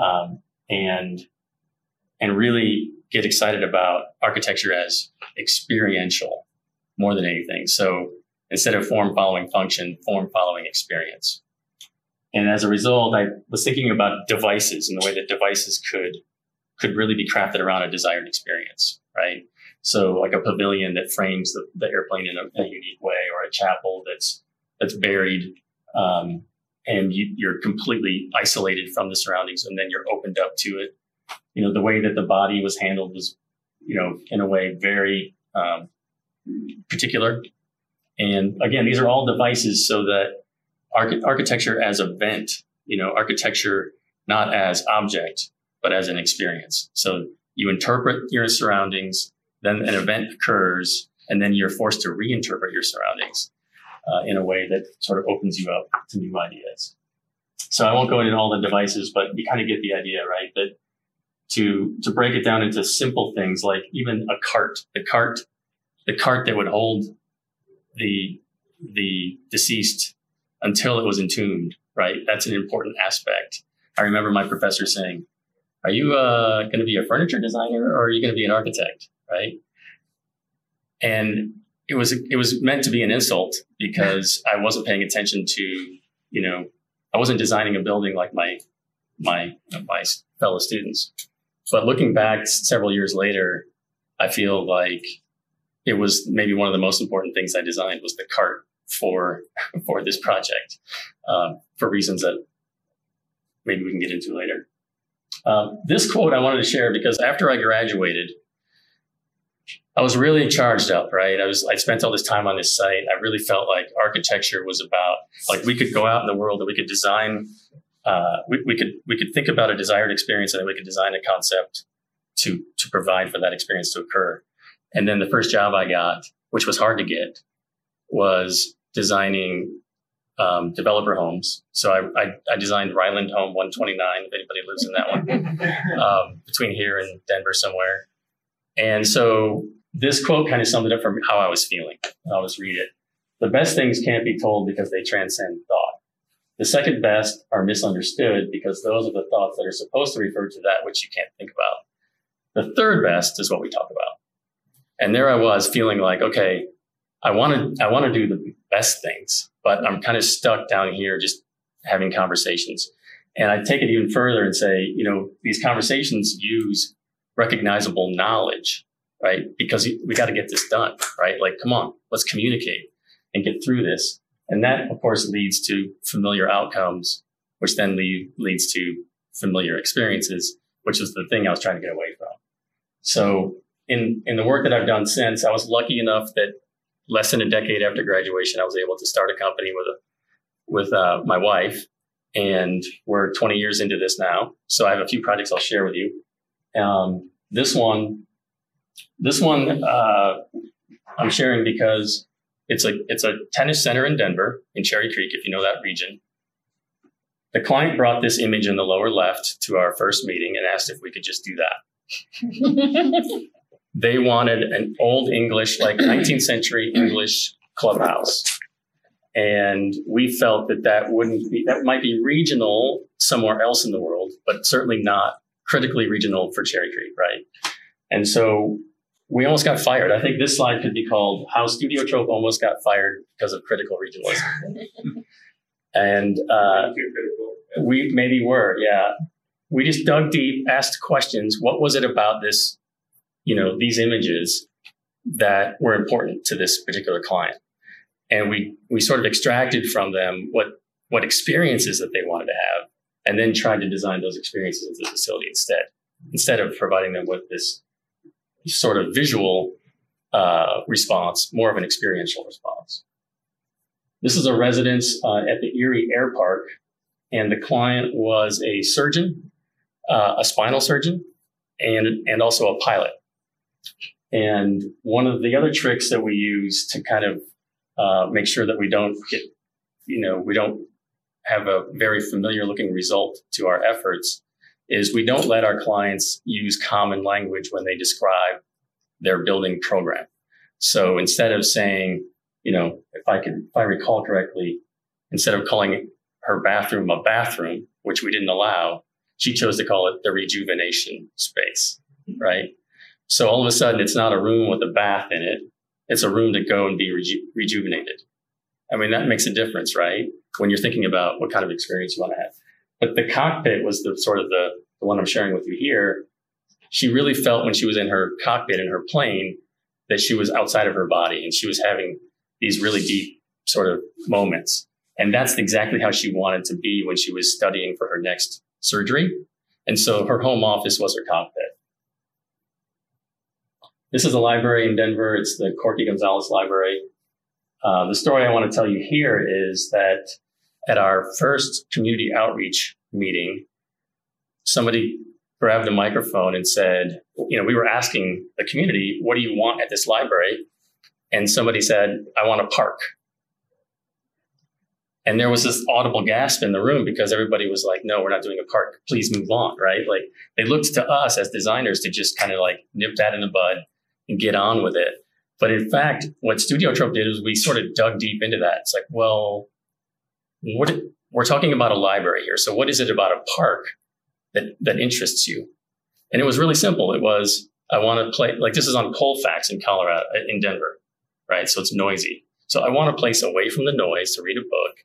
[SPEAKER 1] Um, and and really get excited about architecture as experiential more than anything. So instead of form following function, form following experience. And as a result, I was thinking about devices and the way that devices could could really be crafted around a desired experience, right? So like a pavilion that frames the, the airplane in a, a, unique way, or a chapel that's that's buried, um, and you, are completely isolated from the surroundings, and then you're opened up to it. You know, the way that the body was handled was, you know, in a way very um, particular. And again, these are all devices so that arch- architecture as a vent, you know, architecture not as object, but as an experience. So you interpret your surroundings, then an event occurs, and then you're forced to reinterpret your surroundings uh, in a way that sort of opens you up to new ideas. So I won't go into all the devices, but you kind of get the idea, right? That to to break it down into simple things like even a cart, the cart, the cart that would hold the the deceased until it was entombed, right? That's an important aspect. I remember my professor saying, "Are you uh, going to be a furniture designer or are you going to be an architect?" Right? And it was it was meant to be an insult because I wasn't paying attention to you know I wasn't designing a building like my my my fellow students. But looking back several years later, I feel like it was maybe one of the most important things I designed was the cart for for this project uh, for reasons that maybe we can get into later. Um, this quote I wanted to share because after I graduated, I was really charged up, right? I was I spent all this time on this site. I really felt like architecture was about like we could go out in the world and we could design uh, we, we could we could think about a desired experience and then we could design a concept to to provide for that experience to occur. And then the first job I got, which was hard to get, was designing um, developer homes. So I, I, I, designed Ryland Home 129, if anybody lives in that one, um, between here and Denver somewhere. And so this quote kind of summed it up for how I was feeling. I'll just read it. The best things can't be told because they transcend thought. The second best are misunderstood because those are the thoughts that are supposed to refer to that which you can't think about. The third best is what we talk about. And there I was feeling like, okay, I want to, I want to do the best things, but I'm kind of stuck down here just having conversations. And I take it even further and say, you know, these conversations use recognizable knowledge, right? Because we got to get this done, right? Like, come on, let's communicate and get through this. And that, of course, leads to familiar outcomes, which then lead, leads to familiar experiences, which is the thing I was trying to get away from. So in, in the work that I've done since, I was lucky enough that less than a decade after graduation, I was able to start a company with a, with uh, my wife, and we're 20 years into this now. So I have a few projects I'll share with you. Um, this one, this one, uh, I'm sharing because it's a it's a tennis center in Denver in Cherry Creek, if you know that region. The client brought this image in the lower left to our first meeting and asked if we could just do that. they wanted an old English, like 19th century English clubhouse. And we felt that that wouldn't be, that might be regional somewhere else in the world, but certainly not critically regional for Cherry Creek, right? And so we almost got fired. I think this slide could be called How Studio Trope Almost Got Fired Because of Critical Regionalism. and uh, we maybe were, yeah. We just dug deep, asked questions. What was it about this, you know, these images that were important to this particular client? And we we sort of extracted from them what what experiences that they wanted to have, and then tried to design those experiences into the facility instead, instead of providing them with this sort of visual uh, response, more of an experiential response. This is a residence uh, at the Erie Air Park, and the client was a surgeon, uh, a spinal surgeon, and and also a pilot. And one of the other tricks that we use to kind of uh, make sure that we don't get, you know, we don't have a very familiar looking result to our efforts is we don't let our clients use common language when they describe their building program. So instead of saying, you know, if I can, if I recall correctly, instead of calling her bathroom a bathroom, which we didn't allow, she chose to call it the rejuvenation space, right? So all of a sudden, it's not a room with a bath in it. It's a room to go and be reju- rejuvenated. I mean, that makes a difference, right? When you're thinking about what kind of experience you want to have. But the cockpit was the sort of the, the one I'm sharing with you here. She really felt when she was in her cockpit in her plane that she was outside of her body and she was having these really deep sort of moments. And that's exactly how she wanted to be when she was studying for her next surgery. And so her home office was her cockpit. This is a library in Denver. It's the Corky Gonzales Library. Uh, the story I want to tell you here is that at our first community outreach meeting, somebody grabbed the microphone and said, you know, we were asking the community, what do you want at this library? And somebody said, I want a park. And there was this audible gasp in the room because everybody was like, no, we're not doing a park. Please move on, right? Like they looked to us as designers to just kind of like nip that in the bud and get on with it. But in fact, what Studio Trope did is we sort of dug deep into that. It's like, well, what we're talking about a library here. So what is it about a park that, that interests you? And it was really simple. It was, I want to play, like this is on Colfax in Colorado, in Denver, right? So it's noisy. So I want a place away from the noise to read a book.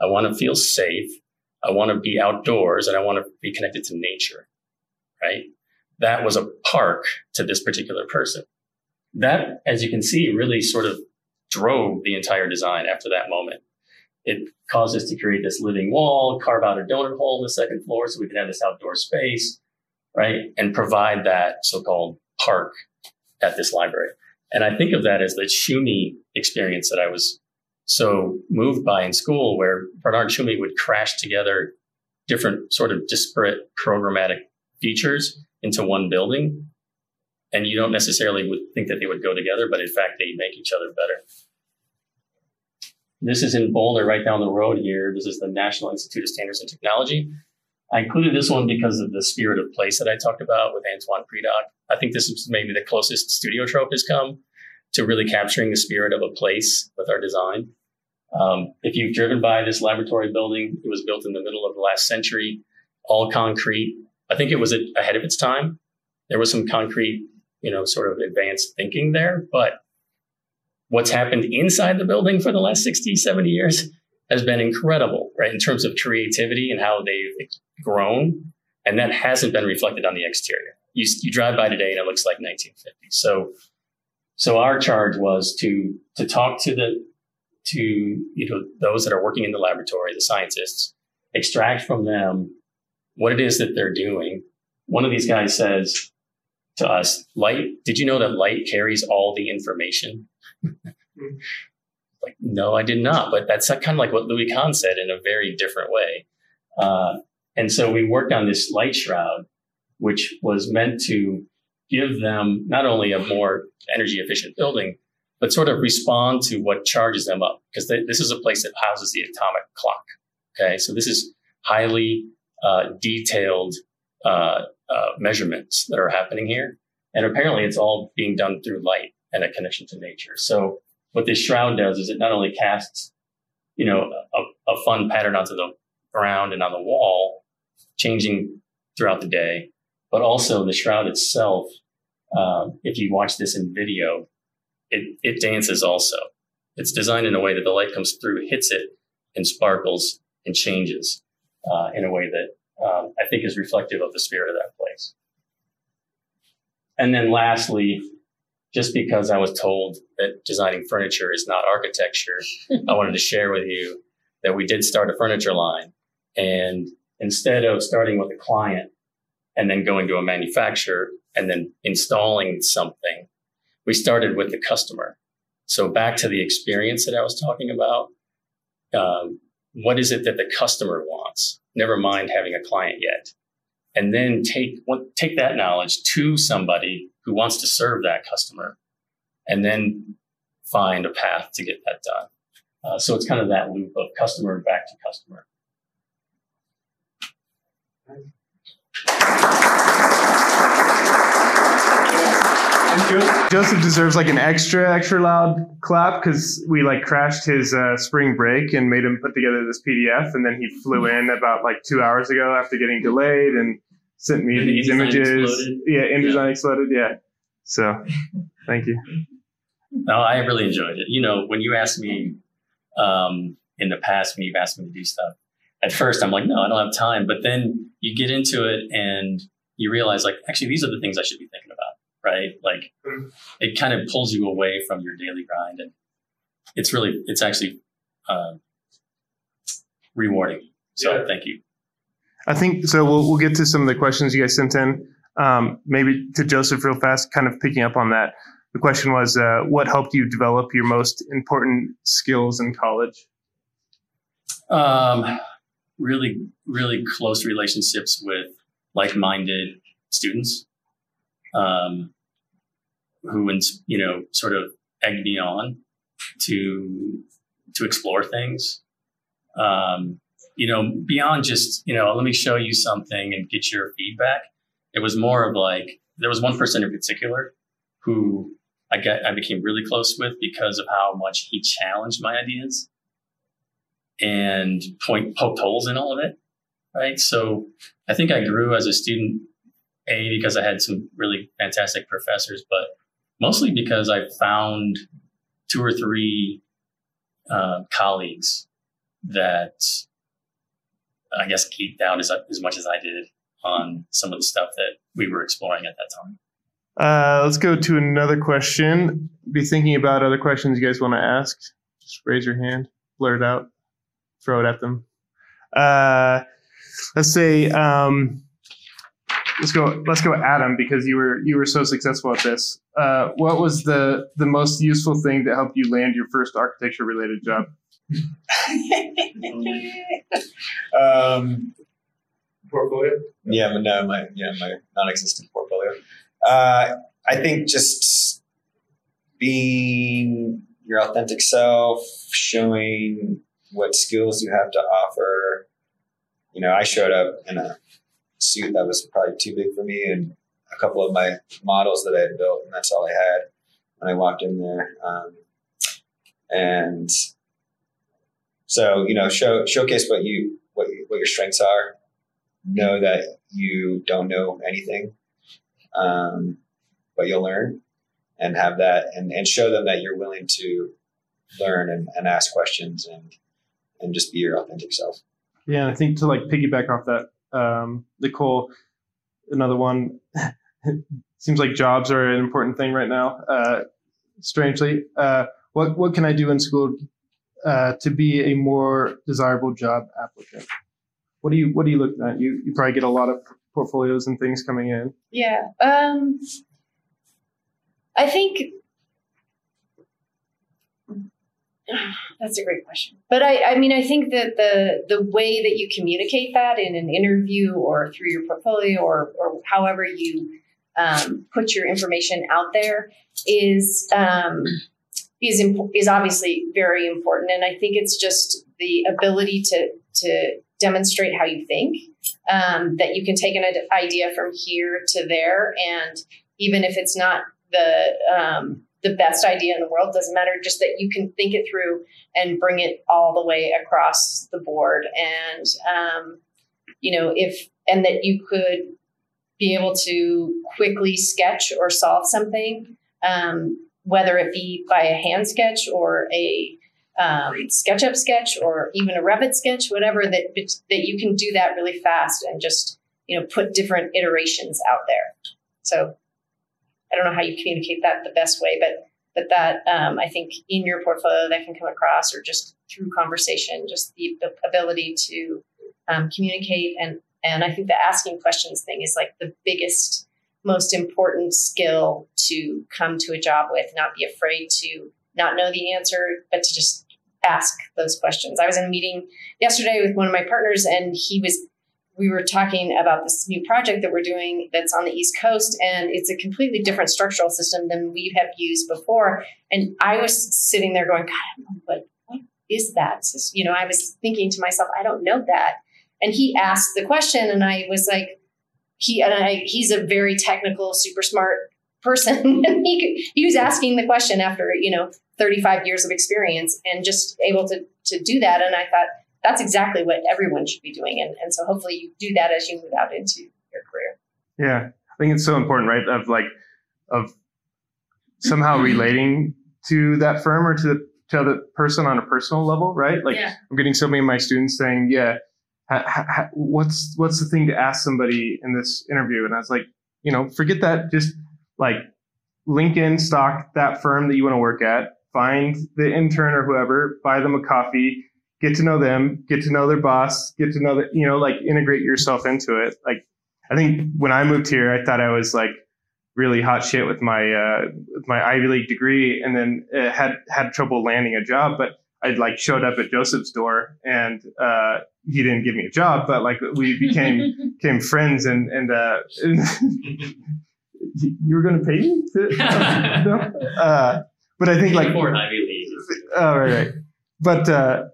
[SPEAKER 1] I want to feel safe. I want to be outdoors and I want to be connected to nature, right? That was a park to this particular person. That, as you can see, really sort of drove the entire design after that moment. It caused us to create this living wall, carve out a donut hole in the second floor so we could have this outdoor space, right? And provide that so-called park at this library. And I think of that as the Tschumi experience that I was so moved by in school, where Bernard Tschumi would crash together different sort of disparate programmatic features into one building. And you don't necessarily think that they would go together, but in fact, they make each other better. This is in Boulder, right down the road here. This is the National Institute of Standards and Technology. I included this one because of the spirit of place that I talked about with Antoine Predock. I think this is maybe the closest Studio Trope has come to really capturing the spirit of a place with our design. Um, if you've driven by this laboratory building, it was built in the middle of the last century, all concrete. I think it was ahead of its time. There was some concrete, you know, sort of advanced thinking there, but what's happened inside the building for the last 60, 70 years has been incredible, right? In terms of creativity and how they've grown. And that hasn't been reflected on the exterior. You, you drive by today and it looks like 1950. So, so our charge was to, to talk to the, to, you know, those that are working in the laboratory, the scientists, extract from them what it is that they're doing. One of these guys says to us, light, did you know that light carries all the information? Like, no, I did not. But that's kind of like what Louis Kahn said in a very different way. Uh, and so we worked on this light shroud, which was meant to give them not only a more energy efficient building, but sort of respond to what charges them up. Because th- this is a place that houses the atomic clock. Okay. So this is highly uh, detailed uh, uh measurements that are happening here. And apparently it's all being done through light and a connection to nature. So what this shroud does is it not only casts, you know, a, a fun pattern onto the ground and on the wall, changing throughout the day, but also the shroud itself. Um, if you watch this in video, it, it dances also. It's designed in a way that the light comes through, hits it, and sparkles and changes uh, in a way that um, I think is reflective of the spirit of that place. And then lastly, just because I was told that designing furniture is not architecture, I wanted to share with you that we did start a furniture line. And instead of starting with a client and then going to a manufacturer and then installing something, we started with the customer. So back to the experience that I was talking about. Um, what is it that the customer wants? Never mind having a client yet. And then take, take that knowledge to somebody who wants to serve that customer and then find a path to get that done. Uh, so it's kind of that loop of customer back to customer.
[SPEAKER 9] Joseph deserves like an extra, extra loud clap because we like crashed his uh, spring break and made him put together this PDF, and then he flew in about like two hours ago after getting delayed and sent me these images. Exploded. Yeah, InDesign yeah. exploded. Yeah. So, thank you.
[SPEAKER 1] No, I really enjoyed it. You know, when you asked me um, in the past, when you've asked me to do stuff, at first I'm like, no, I don't have time. But then you get into it and you realize, like, actually, these are the things I should be thinking about, right? Like, it kind of pulls you away from your daily grind, and it's really, it's actually uh, rewarding. So, yeah. thank you.
[SPEAKER 9] I think so. We'll we'll get to some of the questions you guys sent in. Um, maybe to Joseph real fast, kind of picking up on that. The question was, uh, what helped you develop your most important skills in college?
[SPEAKER 1] Um, really, really close relationships with like-minded students, um, who, you know, sort of egged me on to to explore things. Um, you know, beyond just you know, let me show you something and get your feedback it was more of like there was one person in particular who I got I became really close with because of how much he challenged my ideas and point poked holes in all of it. Right. So I think I grew as a student, A, because I had some really fantastic professors, but mostly because I found two or three uh, colleagues that I guess geeked out as, as much as I did on some of the stuff that we were exploring at that time.
[SPEAKER 9] Uh, let's go to another question. Be thinking about other questions you guys want to ask. Just raise your hand, blurt it out, throw it at them. Uh, let's say um, let's go let's go Adam because you were you were so successful at this. Uh, what was the the most useful thing that helped you land your first architecture related job?
[SPEAKER 3] um,
[SPEAKER 9] Portfolio.
[SPEAKER 3] yeah, but no, my yeah, my non-existent portfolio. Uh, I think just being your authentic self, showing what skills you have to offer. You know, I showed up in a suit that was probably too big for me, and a couple of my models that I had built, and that's all I had when I walked in there. Um, and so, you know, show showcase what you what what your strengths are. Know that you don't know anything, um, but you'll learn, and have that, and and show them that you're willing to learn and, and ask questions and and just be your authentic self.
[SPEAKER 9] Yeah, and I think to like piggyback off that, um, the Nicole, another one. seems like jobs are an important thing right now. Uh, strangely, uh, what what can I do in school uh, to be a more desirable job applicant? What do you what are you looking at? You you probably get a lot of portfolios and things coming in.
[SPEAKER 2] Yeah. Um, I think that's a great question. But I, I mean, I think that the the way that you communicate that in an interview or through your portfolio or or however you um, put your information out there is um, is imp- is obviously very important. And I think it's just the ability to to demonstrate how you think. Um, that you can take an idea from here to there, and even if it's not the um, the best idea in the world, doesn't matter. Just that you can think it through and bring it all the way across the board, and um, you know if and that you could be able to quickly sketch or solve something, um, whether it be by a hand sketch or a um, SketchUp sketch or even a Revit sketch, whatever that that you can do that really fast and just you know put different iterations out there. So I don't know how you communicate that the best way, but but that um, I think in your portfolio that can come across or just through conversation, just the, ability to um, communicate and and I think the asking questions thing is like the biggest, most important skill to come to a job with. Not be afraid to not know the answer, but to just ask those questions. I was in a meeting yesterday with one of my partners, and he was. We were talking about this new project that we're doing that's on the East Coast, and it's a completely different structural system than we have used before. And I was sitting there going, God, what, what is that? You know, I was thinking to myself, I don't know that. And he asked the question, and I was like, he and I, he's a very technical, super smart person. and he, he was asking the question after, you know, 35 years of experience and just able to, to do that. And I thought, that's exactly what everyone should be doing. And, and so hopefully you do that as you move out into your career.
[SPEAKER 9] Yeah. I think it's so important, right? Of like, of somehow relating to that firm or to the, to the person on a personal level, right? Like
[SPEAKER 2] Yeah.
[SPEAKER 9] I'm getting so many of my students saying, yeah, ha, ha, ha- what's, what's the thing to ask somebody in this interview? And I was like, you know, forget that. Just like LinkedIn stock that firm that you want to work at, find the intern or whoever, buy them a coffee, get to know them, get to know their boss, get to know that, you know, like integrate yourself into it. Like, I think when I moved here, I thought I was like really hot shit with my, uh, with my Ivy League degree and then uh, had, had trouble landing a job, but I like showed up at Joseph's door and, uh, he didn't give me a job, but like we became, became friends and, and, uh, you were going to pay me to, no? uh, but I think like,
[SPEAKER 1] Or Ivy League.
[SPEAKER 9] Oh, right, right. But uh,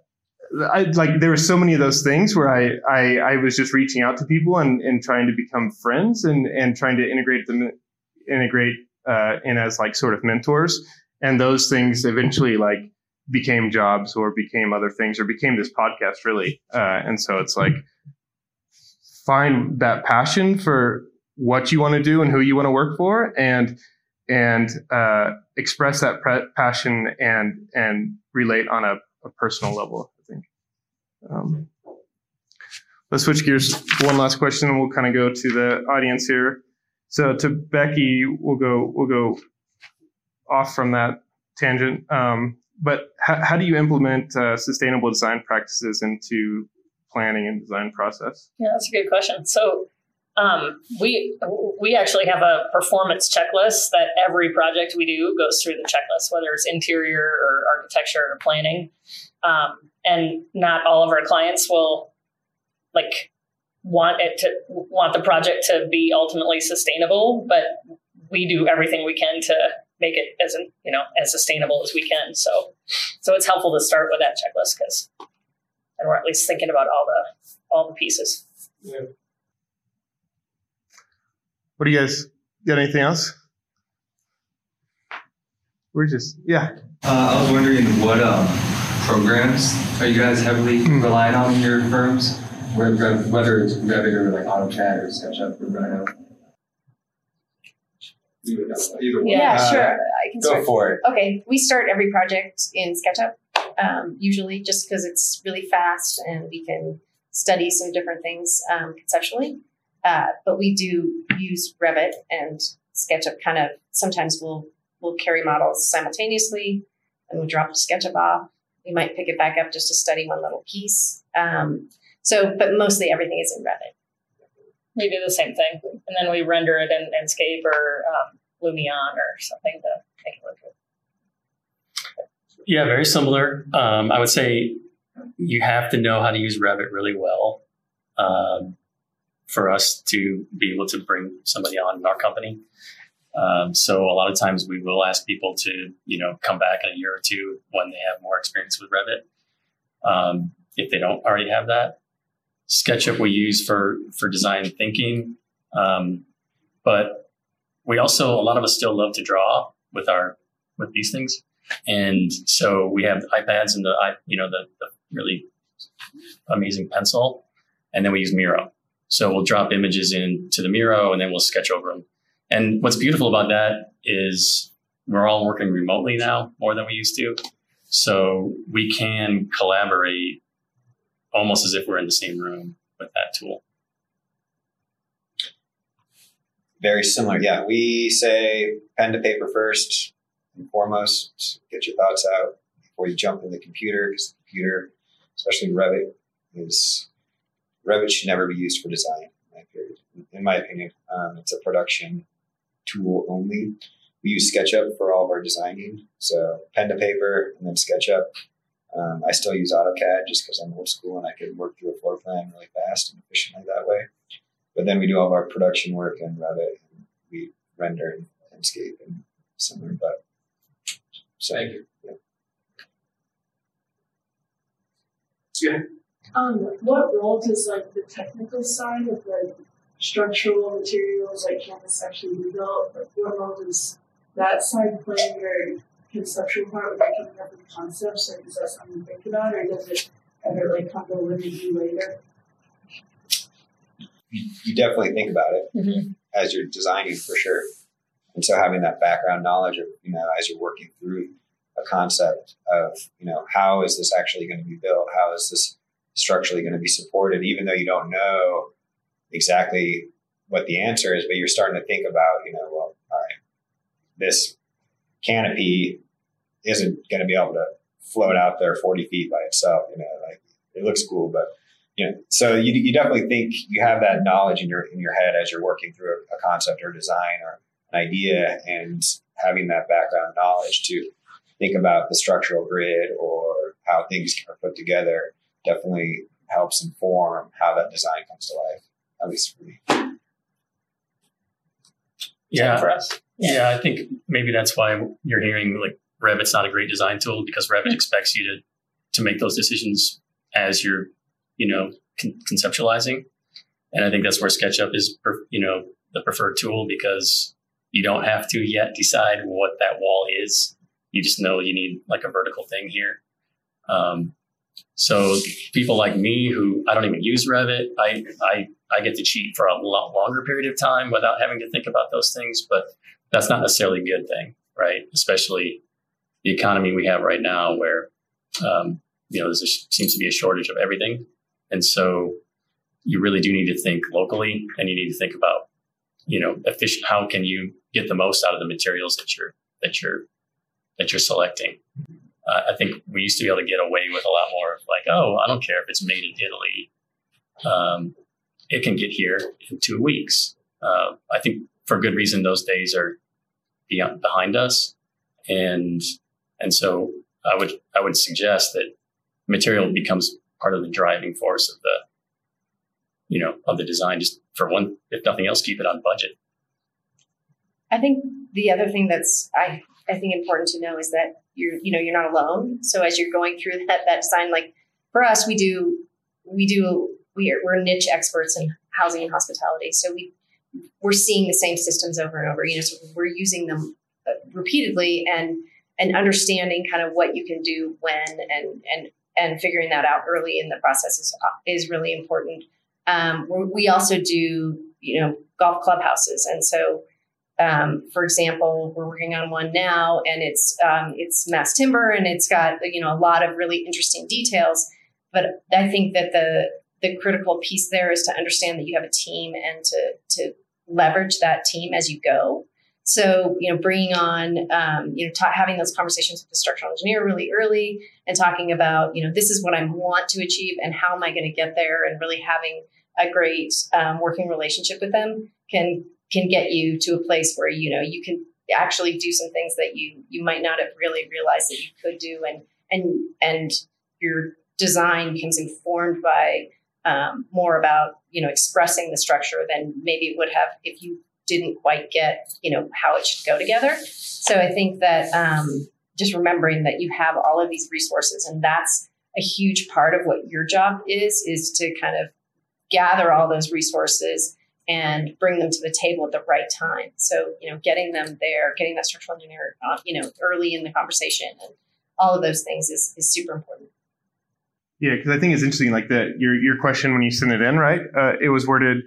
[SPEAKER 9] I like there were so many of those things where I, I I was just reaching out to people and, and trying to become friends and and trying to integrate them integrate uh, in as like sort of mentors. And those things eventually like became jobs or became other things or became this podcast really. Uh, and so it's like find that passion for what you want to do and who you want to work for and and uh, express that pre- passion and and relate on a, a personal level. Um, let's switch gears. One last question, and we'll kind of go to the audience here. So to Becky, we'll go we'll go off from that tangent. Um, but how, how do you implement uh, sustainable design practices into planning and design process?
[SPEAKER 5] Yeah, that's a good question. So um, we we actually have a performance checklist that every project we do goes through the checklist, whether it's interior or architecture or planning. Um, and not all of our clients will like want it to want the project to be ultimately sustainable, but we do everything we can to make it as you know as sustainable as we can. So so it's helpful to start with that checklist because and we're at least thinking about all the all the pieces.
[SPEAKER 9] Yeah. What do you guys got? Anything else? We're just yeah.
[SPEAKER 10] Uh, I was wondering what um, programs are you guys heavily
[SPEAKER 9] Hmm.
[SPEAKER 10] relying on in your firms? Whether whether it's Revit or like AutoCAD or SketchUp or Rhino. Either, either one.
[SPEAKER 2] Yeah,
[SPEAKER 3] Uh,
[SPEAKER 2] sure. I can
[SPEAKER 3] Go
[SPEAKER 2] start.
[SPEAKER 3] for it.
[SPEAKER 2] Okay, we start every project in SketchUp, um, usually just because it's really fast and we can study some different things um, conceptually. Uh, but we do use Revit and SketchUp. Kind of sometimes we'll we'll carry models simultaneously, and we drop SketchUp off. We might pick it back up just to study one little piece. Um, so, but mostly everything is in Revit.
[SPEAKER 5] We do the same thing, and then we render it in Enscape or um, Lumion or something to make it look good.
[SPEAKER 1] Yeah, very similar. Um, I would say you have to know how to use Revit really well um, for us to be able to bring somebody on in our company. Um, so a lot of times we will ask people to, you know, come back in a year or two when they have more experience with Revit. Um, if they don't already have that, SketchUp we use for for design thinking, um, but we also a lot of us still love to draw with our with these things. And so we have iPads and the you know the, the really amazing pencil, and then we use Miro. So we'll drop images into the Miro and then we'll sketch over them. And what's beautiful about that is we're all working remotely now more than we used to. So we can collaborate almost as if we're in the same room with that tool.
[SPEAKER 3] Very similar. Yeah, we say pen to paper first and foremost. Get your thoughts out before you jump in the computer, because the computer, especially Revit, is Revit should never be used for design. In my, period. in my opinion, um, it's a production tool only. We use SketchUp for all of our designing, so pen to paper and then SketchUp. Um, I still use AutoCAD just because I'm old school and I can work through a floor plan really fast and efficiently that way. But then we do all of our production work in Revit and we render in Enscape and similar. But so
[SPEAKER 10] Thank you.
[SPEAKER 3] Yeah.
[SPEAKER 11] Um, what role does like the technical side of like structural materials like canvas actually develop? Like what role does that side play in your conceptual part when you're coming up with concepts? Like is that something you think about or does it ever like come to limit you later?
[SPEAKER 3] you, you definitely think about it
[SPEAKER 5] Mhm.
[SPEAKER 3] as you're designing for sure. And so having that background knowledge of, you know, as you're working through a concept of, you know, how is this actually going to be built? How is this structurally going to be supported? Even though you don't know exactly what the answer is, but you're starting to think about, you know, well, all right, this canopy isn't going to be able to float out there 40 feet by itself. You know, like it looks cool, but you know, so you, you definitely think you have that knowledge in your in your head as you're working through a, a concept or design or an idea, and having that background knowledge to think about the structural grid or how things are put together definitely helps inform how that design comes to life. At least for me.
[SPEAKER 1] Yeah,
[SPEAKER 5] for us.
[SPEAKER 1] Yeah, I think maybe that's why you're hearing like Revit's not a great design tool because Revit expects you to to make those decisions as you're, you know, con- conceptualizing. And I think that's where SketchUp is, per- you know, the preferred tool because you don't have to yet decide what that wall is. You just know you need like a vertical thing here. Um, so people like me who I don't even use Revit, I, I, I get to cheat for a lot longer period of time without having to think about those things. But that's not necessarily a good thing, right? Especially the economy we have right now where, um, you know, there seems to be a shortage of everything. And so you really do need to think locally and you need to think about, you know, efficient, how can you get the most out of the materials that you're, that you're, that you're selecting. Uh, I think we used to be able to get away with a lot more of like, oh, I don't care if it's made in Italy. Um, it can get here in two weeks. Uh, I think for good reason, those days are beyond, behind us. And, and so I would, I would suggest that material becomes part of the driving force of the, you know, of the design. Just for one, if nothing else, keep it on budget.
[SPEAKER 2] I think the other thing that's I I think important to know is that you're you know you're not alone. So as you're going through that that design, like for us, we do we do we are, we're niche experts in housing and hospitality. So we we're seeing the same systems over and over. You know, so we're using them uh, repeatedly and and understanding kind of what you can do when and and and figuring that out early in the process is is really important. Um, we also do you know golf clubhouses, and so um, for example, we're working on one now, and it's um, it's mass timber, and it's got you know a lot of really interesting details. But I think that the the critical piece there is to understand that you have a team and to to leverage that team as you go. So you know, bringing on um, you know ta- having those conversations with the structural engineer really early and talking about you know this is what I want to achieve and how am I going to get there, and really having a great um, working relationship with them can can get you to a place where you know you can actually do some things that you you might not have really realized that you could do. And and and your design becomes informed by um, more about you know expressing the structure than maybe it would have if you didn't quite get you know how it should go together. So i think that um, just remembering that you have all of these resources and that's a huge part of what your job is is to kind of gather all those resources and bring them to the table at the right time. So, you know, getting them there, getting that structural engineer, uh, you know, early in the conversation and all of those things is, is super important.
[SPEAKER 9] Yeah, because I think it's interesting. Like that, your your question when you sent it in, right? Uh, it was worded,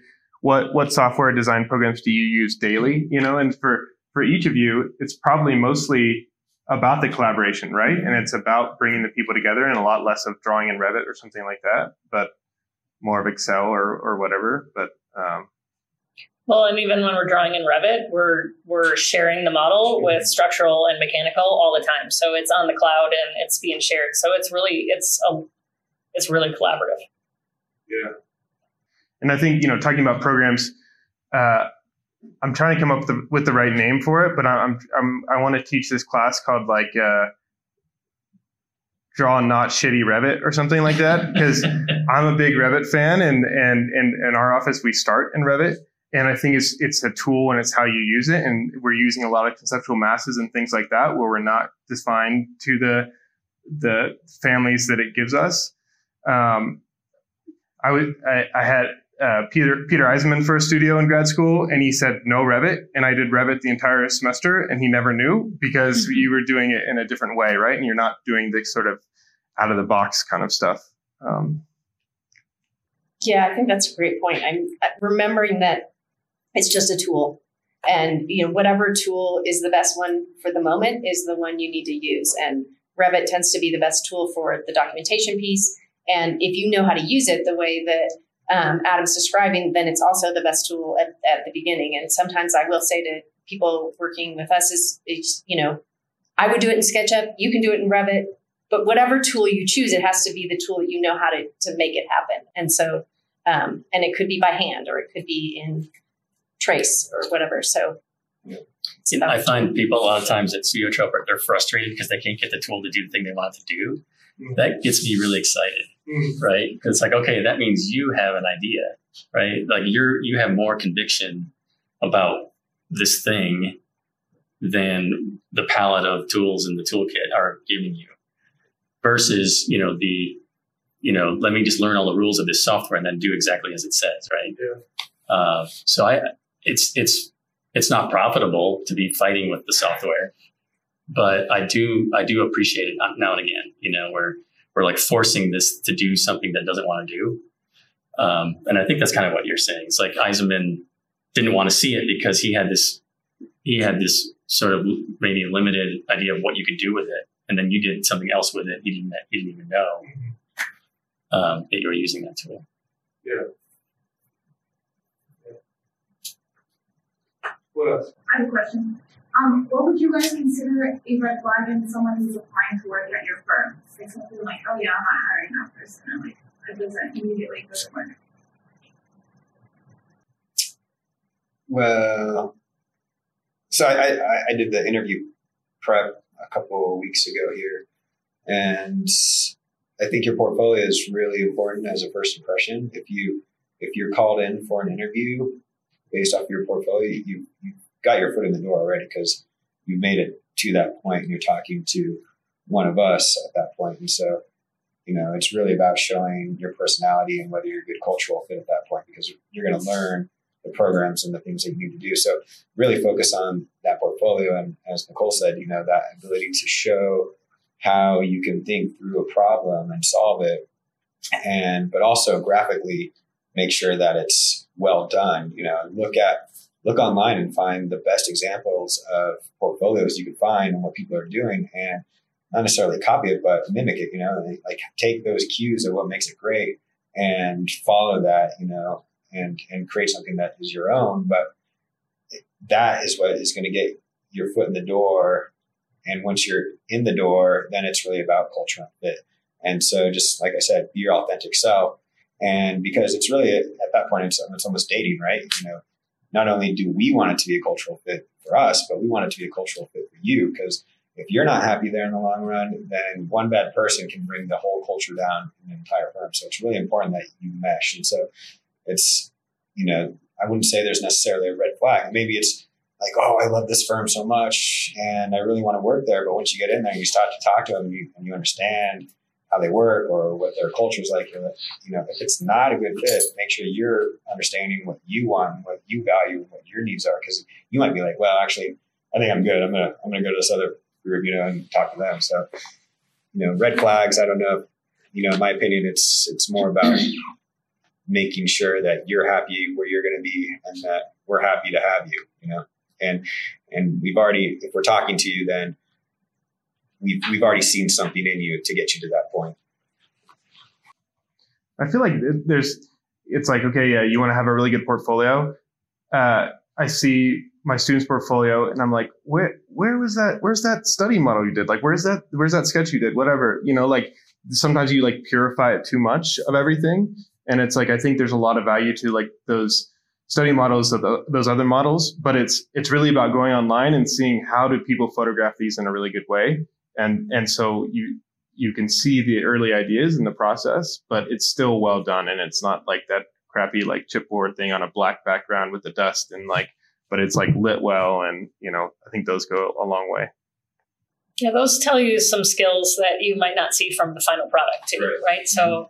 [SPEAKER 9] "What what software design programs do you use daily?" You know, and for for each of you, it's probably mostly about the collaboration, right? And it's about bringing the people together, and a lot less of drawing in Revit or something like that, but more of Excel or or whatever. But um,
[SPEAKER 5] well, and even when we're drawing in Revit, we're we're sharing the model with structural and mechanical all the time. So it's on the cloud and it's being shared. So it's really it's a it's really collaborative.
[SPEAKER 9] Yeah. And I think you know talking about programs, uh, I'm trying to come up with the, with the right name for it, but I'm I'm I want to teach this class called like. Uh, draw not shitty Revit or something like that because I'm a big Revit fan and and and in our office we start in Revit and I think it's it's a tool and it's how you use it. And we're using a lot of conceptual masses and things like that where we're not defined to the the families that it gives us. Um, I would I, I had uh, Peter Peter Eisenman for a studio in grad school, and he said no Revit, and I did Revit the entire semester, and he never knew because you were doing it in a different way, right? And you're not doing the sort of out of the box kind of stuff. Um,
[SPEAKER 2] yeah, I think that's a great point. I'm uh, remembering that it's just a tool. And you know, whatever tool is the best one for the moment is the one you need to use. And Revit tends to be the best tool for the documentation piece. And if you know how to use it the way that um, Adam's describing, then it's also the best tool at, at the beginning. And sometimes I will say to people working with us is, you know, I would do it in SketchUp. You can do it in Revit, but whatever tool you choose, it has to be the tool that you know how to to make it happen. And so, um, and it could be by hand or it could be in trace or whatever. So
[SPEAKER 1] See, I find people a lot of times at Studiotrope they're frustrated because they can't get the tool to do the thing they want to do. Mm-hmm. That gets me really excited, mm-hmm. right? Because it's like, okay, that means you have an idea, right? Like you're you have more conviction about this thing than the palette of tools in the toolkit are giving you, versus you know the you know let me just learn all the rules of this software and then do exactly as it says, right? Yeah. Uh, so I it's it's it's not profitable to be fighting with the software, but I do I do appreciate it now and again. You know, where we're like forcing this to do something that doesn't want to do. Um, and I think that's kind of what you're saying. It's like Eisenman didn't want to see it because he had this he had this sort of maybe limited idea of what you could do with it, and then you did something else with it. He didn't he didn't even know um, that you were using that tool.
[SPEAKER 9] Yeah. What else?
[SPEAKER 12] I have a question. Um, what would you guys consider a red flag in someone who's applying to work at your firm? Like something like, oh yeah, I'm not hiring that person, and like it doesn't immediately doesn't work.
[SPEAKER 3] Well, so I, I, I did the interview prep a couple of weeks ago here, and I think your portfolio is really important as a first impression. If you if you're called in for an interview based off your portfolio, you you got your foot in the door already because you made it to that point and you're talking to one of us at that point. And so, you know, it's really about showing your personality and whether you're a good cultural fit at that point because you're going to learn the programs and the things that you need to do. So really focus on that portfolio. And as Nicole said, you know, that ability to show how you can think through a problem and solve it. And, but also graphically make sure that it's well done, you know, look at look online and find the best examples of portfolios you can find and what people are doing and not necessarily copy it, but mimic it, you know, like take those cues of what makes it great and follow that, you know, and, and create something that is your own. But that is what is going to get your foot in the door. And once you're in the door, then it's really about culture and fit. And so just like I said, be your authentic self. And because it's really at that point, it's, it's almost dating, right? You know, not only do we want it to be a cultural fit for us, but we want it to be a cultural fit for you. Because if you're not happy there in the long run, then one bad person can bring the whole culture down in the entire firm. So it's really important that you mesh. And so it's, you know, I wouldn't say there's necessarily a red flag. Maybe it's like, oh, I love this firm so much and I really want to work there. But once you get in there and you start to talk to them and you, and you understand how they work or what their culture is like. You know, if it's not a good fit, make sure you're understanding what you want, what you value, what your needs are. Because you might be like, well, actually, I think I'm good. I'm gonna I'm gonna go to this other group, you know, and talk to them. So, you know, red flags. I don't know. You know, in my opinion, it's it's more about making sure that you're happy where you're going to be and that we're happy to have you. You know, and and we've already if we're talking to you, then we've we've already seen something in you to get you to that point.
[SPEAKER 9] I feel like there's it's like okay, yeah, you want to have a really good portfolio. Uh, I see my student's portfolio and I'm like, where where was that? Where's that study model you did? Like, where's that? Where's that sketch you did? Whatever, you know, like sometimes you like purify it too much of everything, and it's like I think there's a lot of value to like those study models of the, those other models, but it's it's really about going online and seeing how do people photograph these in a really good way and and so you you can see the early ideas in the process, but it's still well done, and it's not like that crappy like chipboard thing on a black background with the dust and like, but it's like lit well, and you know I think those go a long way.
[SPEAKER 5] Yeah, those tell you some skills that you might not see from the final product too, right? right? So.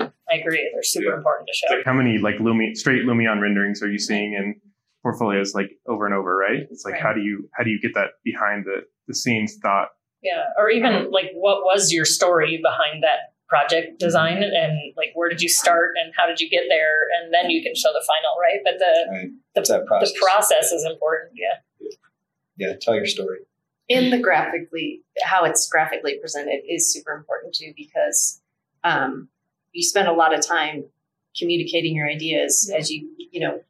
[SPEAKER 5] Um, I agree; they're super yeah. important to show.
[SPEAKER 9] Like how many like Lumi straight Lumion renderings are you seeing in portfolios like over and over? Right? It's like right. how do you how do you get that behind the the scenes thought
[SPEAKER 5] yeah or even like what was your story behind that project design and like where did you start and how did you get there? And then you can show the final right? But the
[SPEAKER 3] right.
[SPEAKER 5] the,
[SPEAKER 3] process.
[SPEAKER 5] the process. is important yeah.
[SPEAKER 3] Yeah tell your story.
[SPEAKER 2] In the graphically how it's graphically presented is super important too because um, you spend a lot of time communicating your ideas as you you know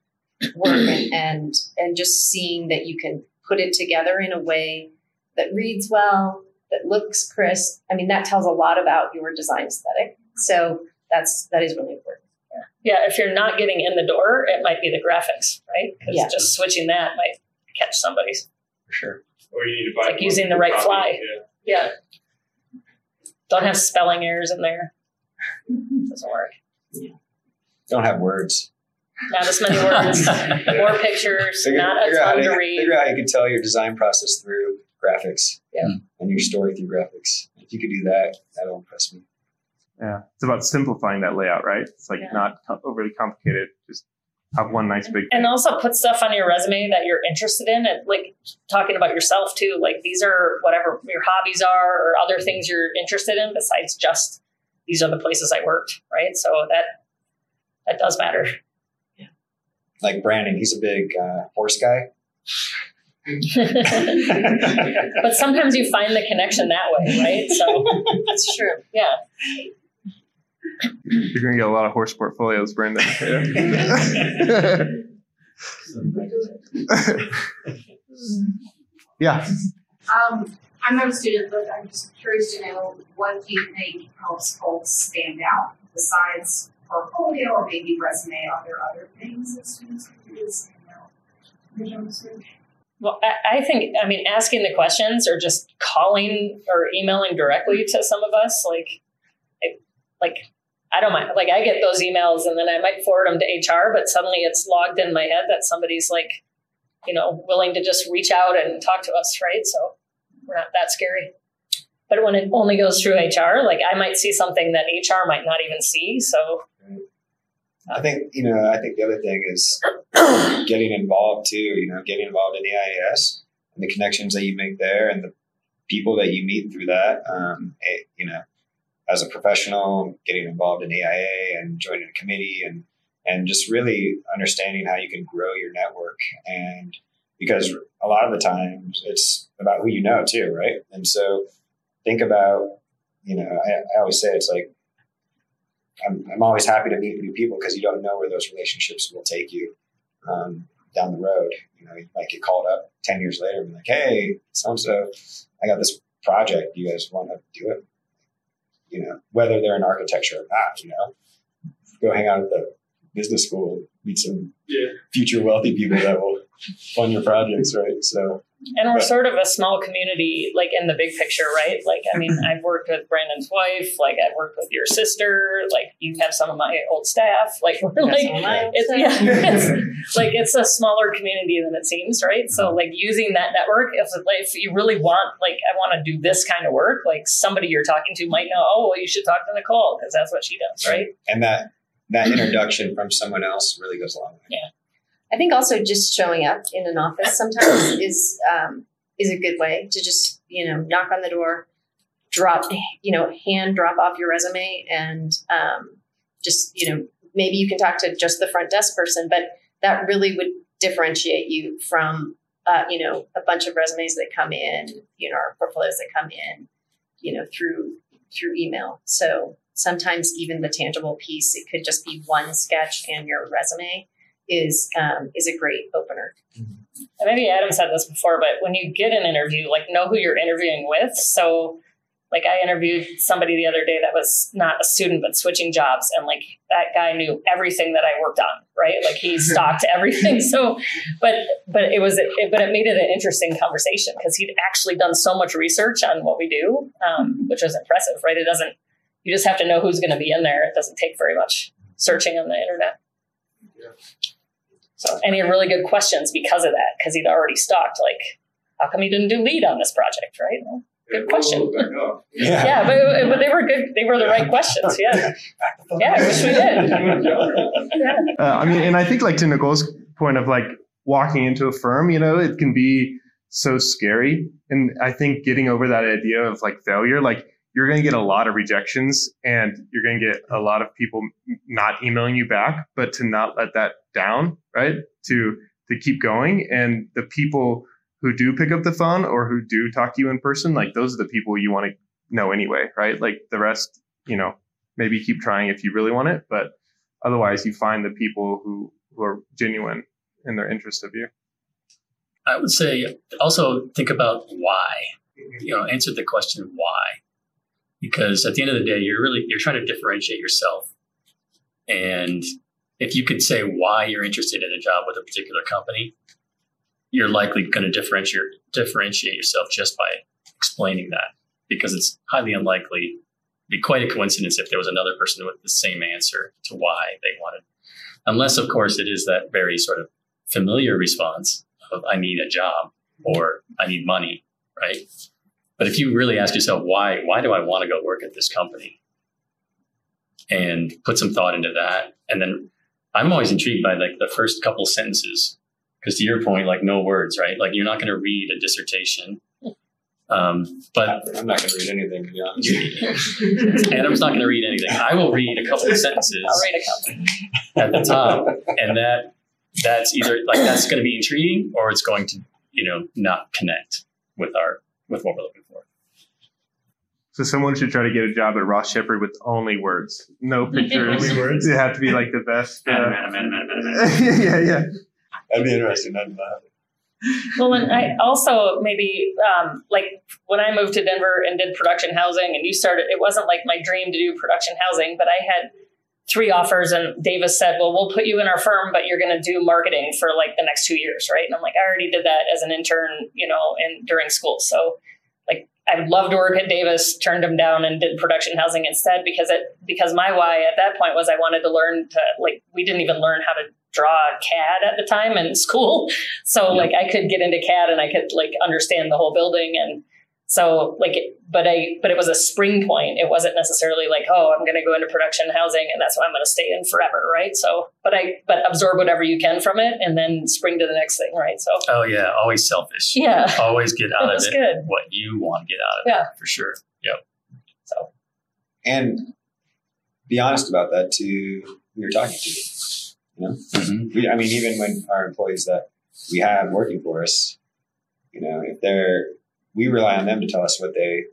[SPEAKER 2] work and, and and just seeing that you can put it together in a way that reads well, that looks crisp. I mean, that tells a lot about your design aesthetic. So that's that is really important.
[SPEAKER 5] Yeah. yeah, if you're not getting in the door, it might be the graphics, right? Because yeah. just switching that might catch somebody's.
[SPEAKER 3] For sure.
[SPEAKER 9] Or you need to buy
[SPEAKER 5] like using the right copy. fly. Yeah. yeah. Don't have spelling errors in there. Doesn't work. Yeah.
[SPEAKER 3] Don't have words.
[SPEAKER 5] Not as many words. More pictures. Figure, not a ton to, to read.
[SPEAKER 3] Figure out how you can tell your design process through graphics
[SPEAKER 5] yeah.
[SPEAKER 3] and your story through graphics. If you could do that, that'll impress me.
[SPEAKER 9] Yeah, it's about simplifying that layout, right? It's like yeah. not overly complicated. Just have one nice big.
[SPEAKER 5] and also put stuff on your resume that you're interested in and like talking about yourself too like these are whatever your hobbies are or other things you're interested in besides just these are the places i worked right so that that does matter Yeah.
[SPEAKER 3] Like Brandon, he's a big uh, horse guy.
[SPEAKER 5] but sometimes you find the connection that way right so
[SPEAKER 2] That's true.
[SPEAKER 5] yeah
[SPEAKER 9] You're gonna get a lot of horse portfolios, Brandon. yeah.
[SPEAKER 12] Um, I'm not a student, but I'm just curious to know what do you think helps folks stand out besides portfolio or maybe resume? Are there other things that students can do to stand out?
[SPEAKER 5] Well, I, I think, I mean, asking the questions or just calling or emailing directly to some of us, like, it, like, I don't mind. Like, I get those emails and then I might forward them to HR, but suddenly it's logged in my head that somebody's like, you know, willing to just reach out and talk to us, right? So we're not that scary. But when it only goes through HR, like, I might see something that HR might not even see. So,
[SPEAKER 3] I think you know. I think the other thing is getting involved too. You know, getting involved in the AIAS and the connections that you make there, and the people that you meet through that. Um, eh, you know, as a professional, getting involved in AIA and joining a committee, and and just really understanding how you can grow your network. And because a lot of the times it's about who you know too, right? And so think about, you know, I, I always say it's like I'm, I'm always happy to meet new people because you don't know where those relationships will take you um, down the road. You know, you might get called up 10 years later and be like, hey, so and so, I got this project. You guys want to do it? You know, whether they're in architecture or not, you know, go hang out at the business school, meet some future wealthy people that will fund your projects, right? So,
[SPEAKER 5] And we're sort of a small community, like in the big picture, right? Like, I mean, mm-hmm. I've worked with Brandon's wife, like I've worked with your sister, like you have some of my old staff, like we're like,
[SPEAKER 2] some of my old
[SPEAKER 5] it's, yeah, it's, like it's a smaller community than it seems, right? So mm-hmm. like using that network, if, if you really want, like, I want to do this kind of work, like somebody you're talking to might know, oh, well, you should talk to Nicole because that's what she does, right?
[SPEAKER 3] and that that introduction from someone else really goes a long way.
[SPEAKER 2] I think also just showing up in an office sometimes is um, is a good way to just you know knock on the door, drop you know hand drop off your resume, and um, just you know maybe you can talk to just the front desk person, but that really would differentiate you from uh, you know a bunch of resumes that come in, you know, or portfolios that come in, you know, through through email. So sometimes even the tangible piece, it could just be one sketch and your resume is um, is a great opener.
[SPEAKER 5] And maybe Adam said this before, but when you get an interview, like know who you're interviewing with. So, like I interviewed somebody the other day that was not a student but switching jobs, and like that guy knew everything that I worked on, right? Like he stalked everything. So, but but it was it, but it made it an interesting conversation because he'd actually done so much research on what we do, um, which was impressive, right? It doesn't you just have to know who's going to be in there. It doesn't take very much searching on the internet. So, and he had really good questions because of that, because he'd already stalked. Like, how come you didn't do lead on this project, right? Well, good question.
[SPEAKER 3] Yeah.
[SPEAKER 5] Yeah, but, but they were good. They were the right questions. Yeah, yeah. I wish we did. Yeah.
[SPEAKER 9] Uh, I mean, and I think like to Nicole's point of like walking into a firm, you know, it can be so scary. And I think getting over that idea of like failure, like you're going to get a lot of rejections and you're going to get a lot of people not emailing you back, but to not let that down, right? To, to keep going. And the people who do pick up the phone or who do talk to you in person, like those are the people you want to know anyway, right? Like the rest, you know, maybe keep trying if you really want it, but otherwise you find the people who, who are genuine in their interest of you.
[SPEAKER 1] I would say also think about why. Mm-hmm. You know, answer the question why, because at the end of the day, you're really you're trying to differentiate yourself, and if you could say why you're interested in a job with a particular company, you're likely going to differentiate differentiate yourself just by explaining that, because it's highly unlikely. Be quite a coincidence if there was another person with the same answer to why they wanted, unless of course it is that very sort of familiar response of I need a job or I need money, right? But if you really ask yourself why, why do I want to go work at this company? And put some thought into that. And then I'm always intrigued by like the first couple sentences, because to your point, like no words, right? Like you're not going to read a dissertation. Um, but
[SPEAKER 3] I'm not going to read anything to be honest.
[SPEAKER 1] Adam's not going to read anything. I will read a couple of sentences
[SPEAKER 5] I'll read a couple.
[SPEAKER 1] at the top, and that that's either like that's going to be intriguing or it's going to you know not connect with our with what we're looking for.
[SPEAKER 9] So someone should try to get a job at Roth Sheppard with only words, no pictures.
[SPEAKER 6] Only words?
[SPEAKER 9] They have to be like the best. uh,
[SPEAKER 1] Adam, Adam, Adam, Adam, Adam.
[SPEAKER 9] yeah, yeah.
[SPEAKER 3] That'd be interesting. I'd laugh.
[SPEAKER 5] Well, and I also maybe um, like when I moved to Denver and did production housing, and you started, it wasn't like my dream to do production housing, but I had three offers, and Davis said, "Well, we'll put you in our firm, but you're going to do marketing for like the next two years, right?" And I'm like, I already did that as an intern, you know, and during school, so like I would love to work at Davis, turned them down and did production housing instead because it because my why at that point was I wanted to learn to like we didn't even learn how to draw CAD at the time in school. So like I could get into CAD and I could like understand the whole building and so like but I but it was a spring point. It wasn't necessarily like, oh, I'm gonna go into production housing and that's what I'm gonna stay in forever, right? So but I but absorb whatever you can from it and then spring to the next thing, right? So
[SPEAKER 1] Oh yeah, always selfish.
[SPEAKER 5] Yeah.
[SPEAKER 1] always get out of it
[SPEAKER 5] good.
[SPEAKER 1] what you want to get out of
[SPEAKER 5] Yeah.
[SPEAKER 1] it for sure. Yep.
[SPEAKER 5] So
[SPEAKER 3] and be honest about that to who you're talking to. You know,
[SPEAKER 1] Mhm.
[SPEAKER 3] we, I mean, even when our employees that we have working for us, you know, if they're, we rely on them to mm-hmm. tell us what they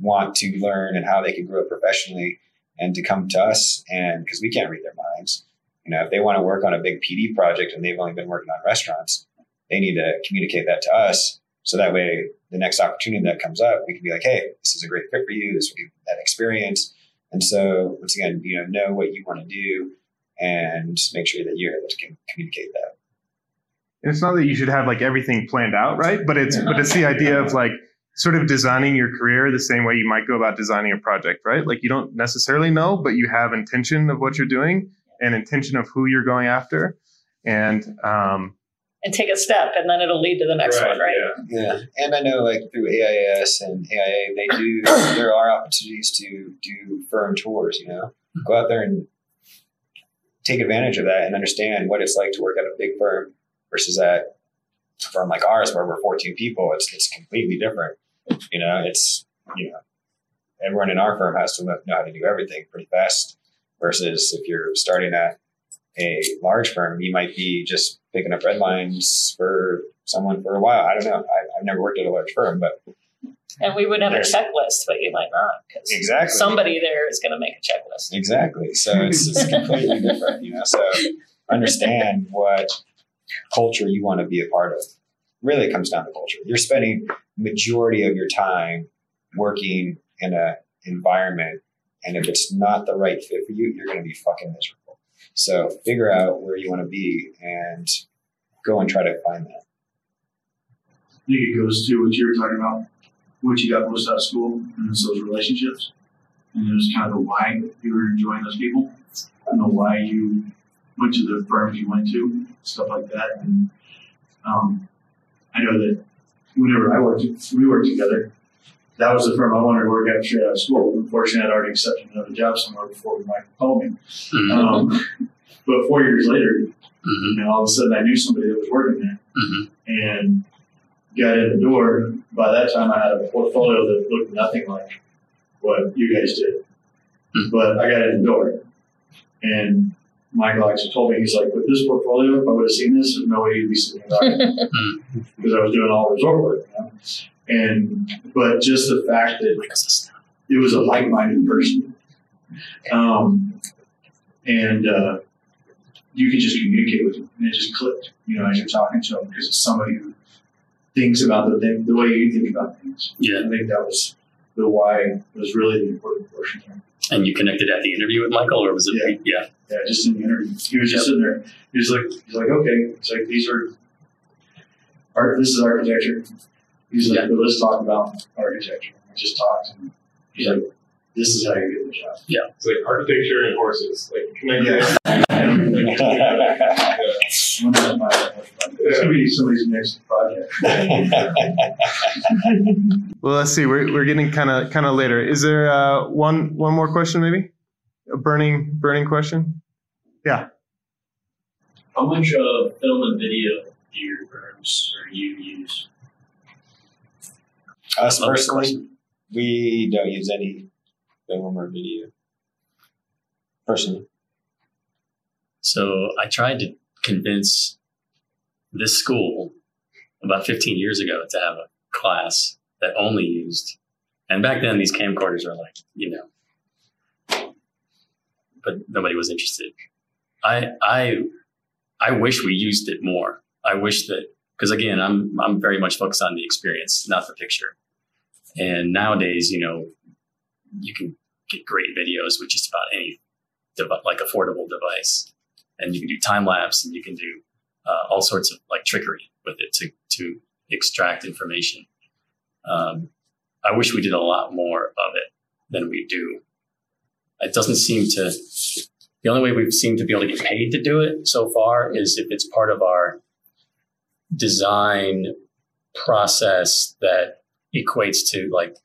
[SPEAKER 3] want to learn and how they can grow professionally and to come to us and because we can't read their minds. You know, if they want to work on a big PD project and they've only been working on restaurants, they need to communicate that to us so that way the next opportunity that comes up, we can be like, hey, this is a great fit for you. This will give you that experience. And so once again, you know, know what you want to do and make sure that you're able to communicate that.
[SPEAKER 9] And it's not that you should have like everything planned out, right? But it's but it's the idea of like sort of designing your career the same way you might go about designing a project, right? Like you don't necessarily know, but you have intention of what you're doing and intention of who you're going after. And um,
[SPEAKER 5] and take a step and then it'll lead to the next one, right?
[SPEAKER 3] Yeah. And I know like through AIAS and AIA, they do, there are opportunities to do firm tours, you know, go out there and take advantage of that and understand what it's like to work at a big firm versus at a firm like ours where we're 14 people. It's, it's completely different. You know, it's, you know, everyone in our firm has to know how to do everything pretty fast versus if you're starting at a large firm, you might be just picking up red lines for someone for a while. I don't know. I, I've never worked at a large firm, but
[SPEAKER 5] And we would have a checklist, but you might not because
[SPEAKER 3] Exactly.
[SPEAKER 5] somebody there is going to make a checklist.
[SPEAKER 3] exactly. So it's, it's completely different, you know. So understand what culture you want to be a part of. Really, it comes down to culture. You're spending majority of your time working in a environment, and if it's not the right fit for you, you're going to be fucking miserable. So figure out where you want to be and go and try to find that.
[SPEAKER 13] I think it goes to what you were talking about, what you got most out of school, and it's those relationships. And it was kind of the why you were enjoying those people, and the why you went to the firms you went to, stuff like that. And um, I know that whenever I worked, we worked together. That was the firm I wanted to work at straight out of school. Unfortunately, I'd already accepted another job somewhere before Mike called me.
[SPEAKER 1] Mhm.
[SPEAKER 13] Um, but four years later,
[SPEAKER 1] Mhm.
[SPEAKER 13] you know, all of a sudden I knew somebody that was working there
[SPEAKER 1] Mhm.
[SPEAKER 13] and got in the door. By that time, I had a portfolio that looked nothing like what you guys did.
[SPEAKER 1] Mhm.
[SPEAKER 13] But I got in the door, and Michael actually told me, he's like, with this portfolio, if I would have seen this, there's no way you'd be sitting here because I was doing all resort work. You know? And but just the fact that it was a like-minded person, um, and uh, you could just communicate with him, and it just clicked. You know, as you're talking to him, because it's somebody who thinks about the thing the way you think about things.
[SPEAKER 1] Yeah.
[SPEAKER 13] I think that was the why was really the important portion here.
[SPEAKER 1] And you connected at the interview with Michael, or was it? Yeah.
[SPEAKER 13] Yeah, just in the interview, he was just sitting there. He was like, he's like, okay, he's like, these are art. This is architecture. He's like, but let's talk about architecture. We just talked, and he's like, this is how you get the job.
[SPEAKER 1] Yeah.
[SPEAKER 14] It's like architecture and horses, like
[SPEAKER 13] This could be somebody's next project.
[SPEAKER 9] well, let's see. We're, we're getting kind of kind of later. Is there uh, one one more question maybe? A burning burning question? Yeah.
[SPEAKER 10] How much uh, film and video do your firms or you use?
[SPEAKER 3] Us personally, we don't use any film or video. Personally.
[SPEAKER 1] So I tried to convince this school about 15 years ago to have a class that only used, and back then these camcorders are like, you know, but nobody was interested. I I I wish we used it more. I wish that because again, I'm I'm very much focused on the experience, not the picture. And nowadays, you know, you can get great videos with just about any dev- like affordable device, and you can do time lapse, and you can do uh, all sorts of like trickery with it to to extract information. Um, I wish we did a lot more of it than we do. It doesn't seem to. The only way we've seemed to be able to get paid to do it so far is if it's part of our design process that equates to like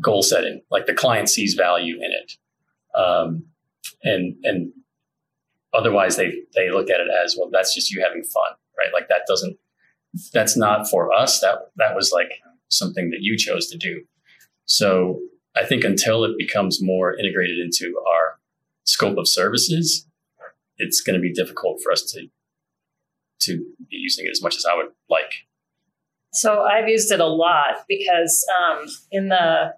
[SPEAKER 1] goal setting, like the client sees value in it. Um, and, and otherwise they, they look at it as, well, that's just you having fun, right? Like that doesn't, that's not for us. That, that was like something that you chose to do. So I think until it becomes more integrated into our scope of services, it's going to be difficult for us to, to be using it as much as I would like.
[SPEAKER 5] So I've used it a lot because um, in the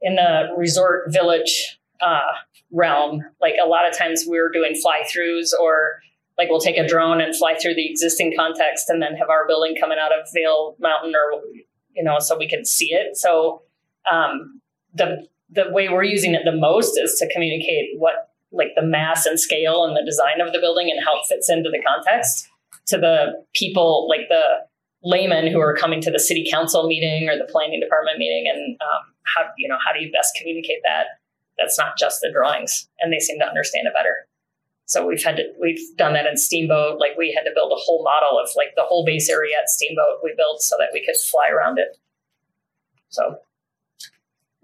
[SPEAKER 5] in the resort village uh, realm, like a lot of times we are doing fly throughs or like we'll take a drone and fly through the existing context and then have our building coming out of Vail Mountain or you know so we can see it. So um, the the way we're using it the most is to communicate what like the mass and scale and the design of the building and how it fits into the context to the people like the laymen who are coming to the city council meeting or the planning department meeting and um, how you know how do you best communicate that that's not just the drawings and they seem to understand it better so we've had to we've done that in steamboat like we had to build a whole model of like the whole base area at steamboat we built so that we could fly around it so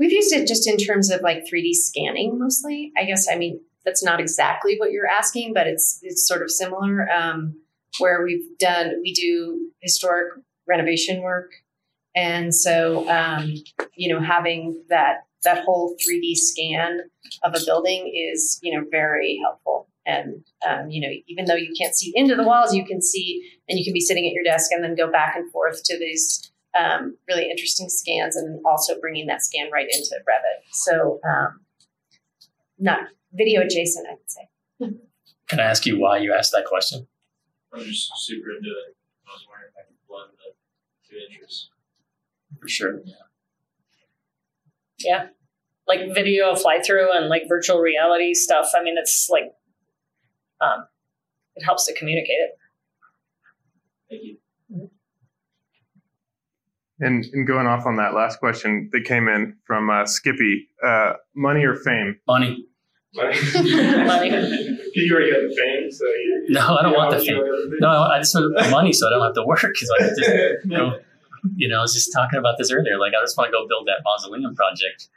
[SPEAKER 2] We've used it just in terms of like 3D scanning mostly. I guess I mean that's not exactly what you're asking, but it's it's sort of similar. Um, where we've done we do historic renovation work, and so um, you know having that that whole 3D scan of a building is you know very helpful. And um, you know even though you can't see into the walls, you can see and you can be sitting at your desk and then go back and forth to these um, really interesting scans and also bringing that scan right into Revit. So, um, not video adjacent, I would say.
[SPEAKER 1] Can I ask you why you asked that question?
[SPEAKER 10] I'm just super into it. I was wondering if I could blend the two interests.
[SPEAKER 1] For sure. Yeah.
[SPEAKER 5] Yeah like video fly through and like virtual reality stuff i mean it's like um, it helps to communicate it
[SPEAKER 10] Thank you.
[SPEAKER 9] And, and going off on that last question that came in from uh, Skippy, uh, money or fame?
[SPEAKER 1] Money.
[SPEAKER 14] Money.
[SPEAKER 5] Money.
[SPEAKER 14] you already got the fame, so you,
[SPEAKER 1] No, I don't want the fame. No, I just want the money so I don't have to work because I can just go. You know, I was just talking about this earlier. Like, I just want to go build that mausoleum project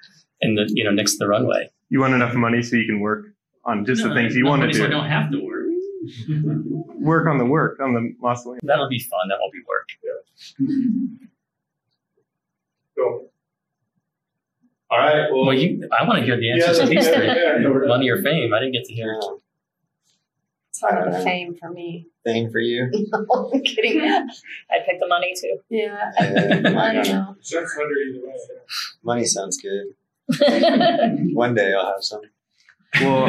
[SPEAKER 1] in the you know next to the runway.
[SPEAKER 9] You want enough money so you can work on just the things you
[SPEAKER 1] no
[SPEAKER 9] want to do.
[SPEAKER 1] So I don't have to work.
[SPEAKER 9] Work on the work, on the mausoleum.
[SPEAKER 1] That'll be fun. That won't be work. Yeah.
[SPEAKER 14] Cool. All right. Well,
[SPEAKER 1] Well, you. I want to hear the answers
[SPEAKER 14] Yeah,
[SPEAKER 1] to these
[SPEAKER 14] yeah,
[SPEAKER 1] three.
[SPEAKER 14] yeah, no, we're-
[SPEAKER 1] Money or fame? I didn't get to hear.
[SPEAKER 2] It's hard with fame for me.
[SPEAKER 3] Thing for you.
[SPEAKER 2] no, I'm kidding.
[SPEAKER 5] i picked the money too
[SPEAKER 2] Yeah, I, I don't know.
[SPEAKER 14] Six hundred either way.
[SPEAKER 3] Money sounds good. One day I'll have some.
[SPEAKER 9] Well,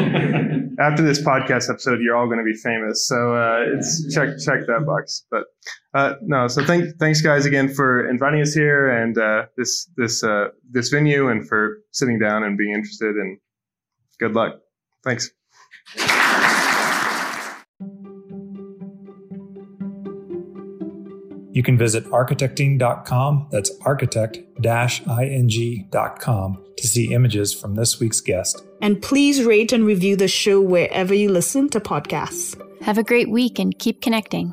[SPEAKER 9] after this podcast episode, you're all going to be famous. So uh, it's check check that box. But uh, no, so thank thanks guys again for inviting us here and uh, this this uh, this venue and for sitting down and being interested. And good luck. Thanks.
[SPEAKER 15] You can visit architecting.com, that's architect ing.com, to see images from this week's guest.
[SPEAKER 16] And please rate and review the show wherever you listen to podcasts.
[SPEAKER 4] Have a great week and keep connecting.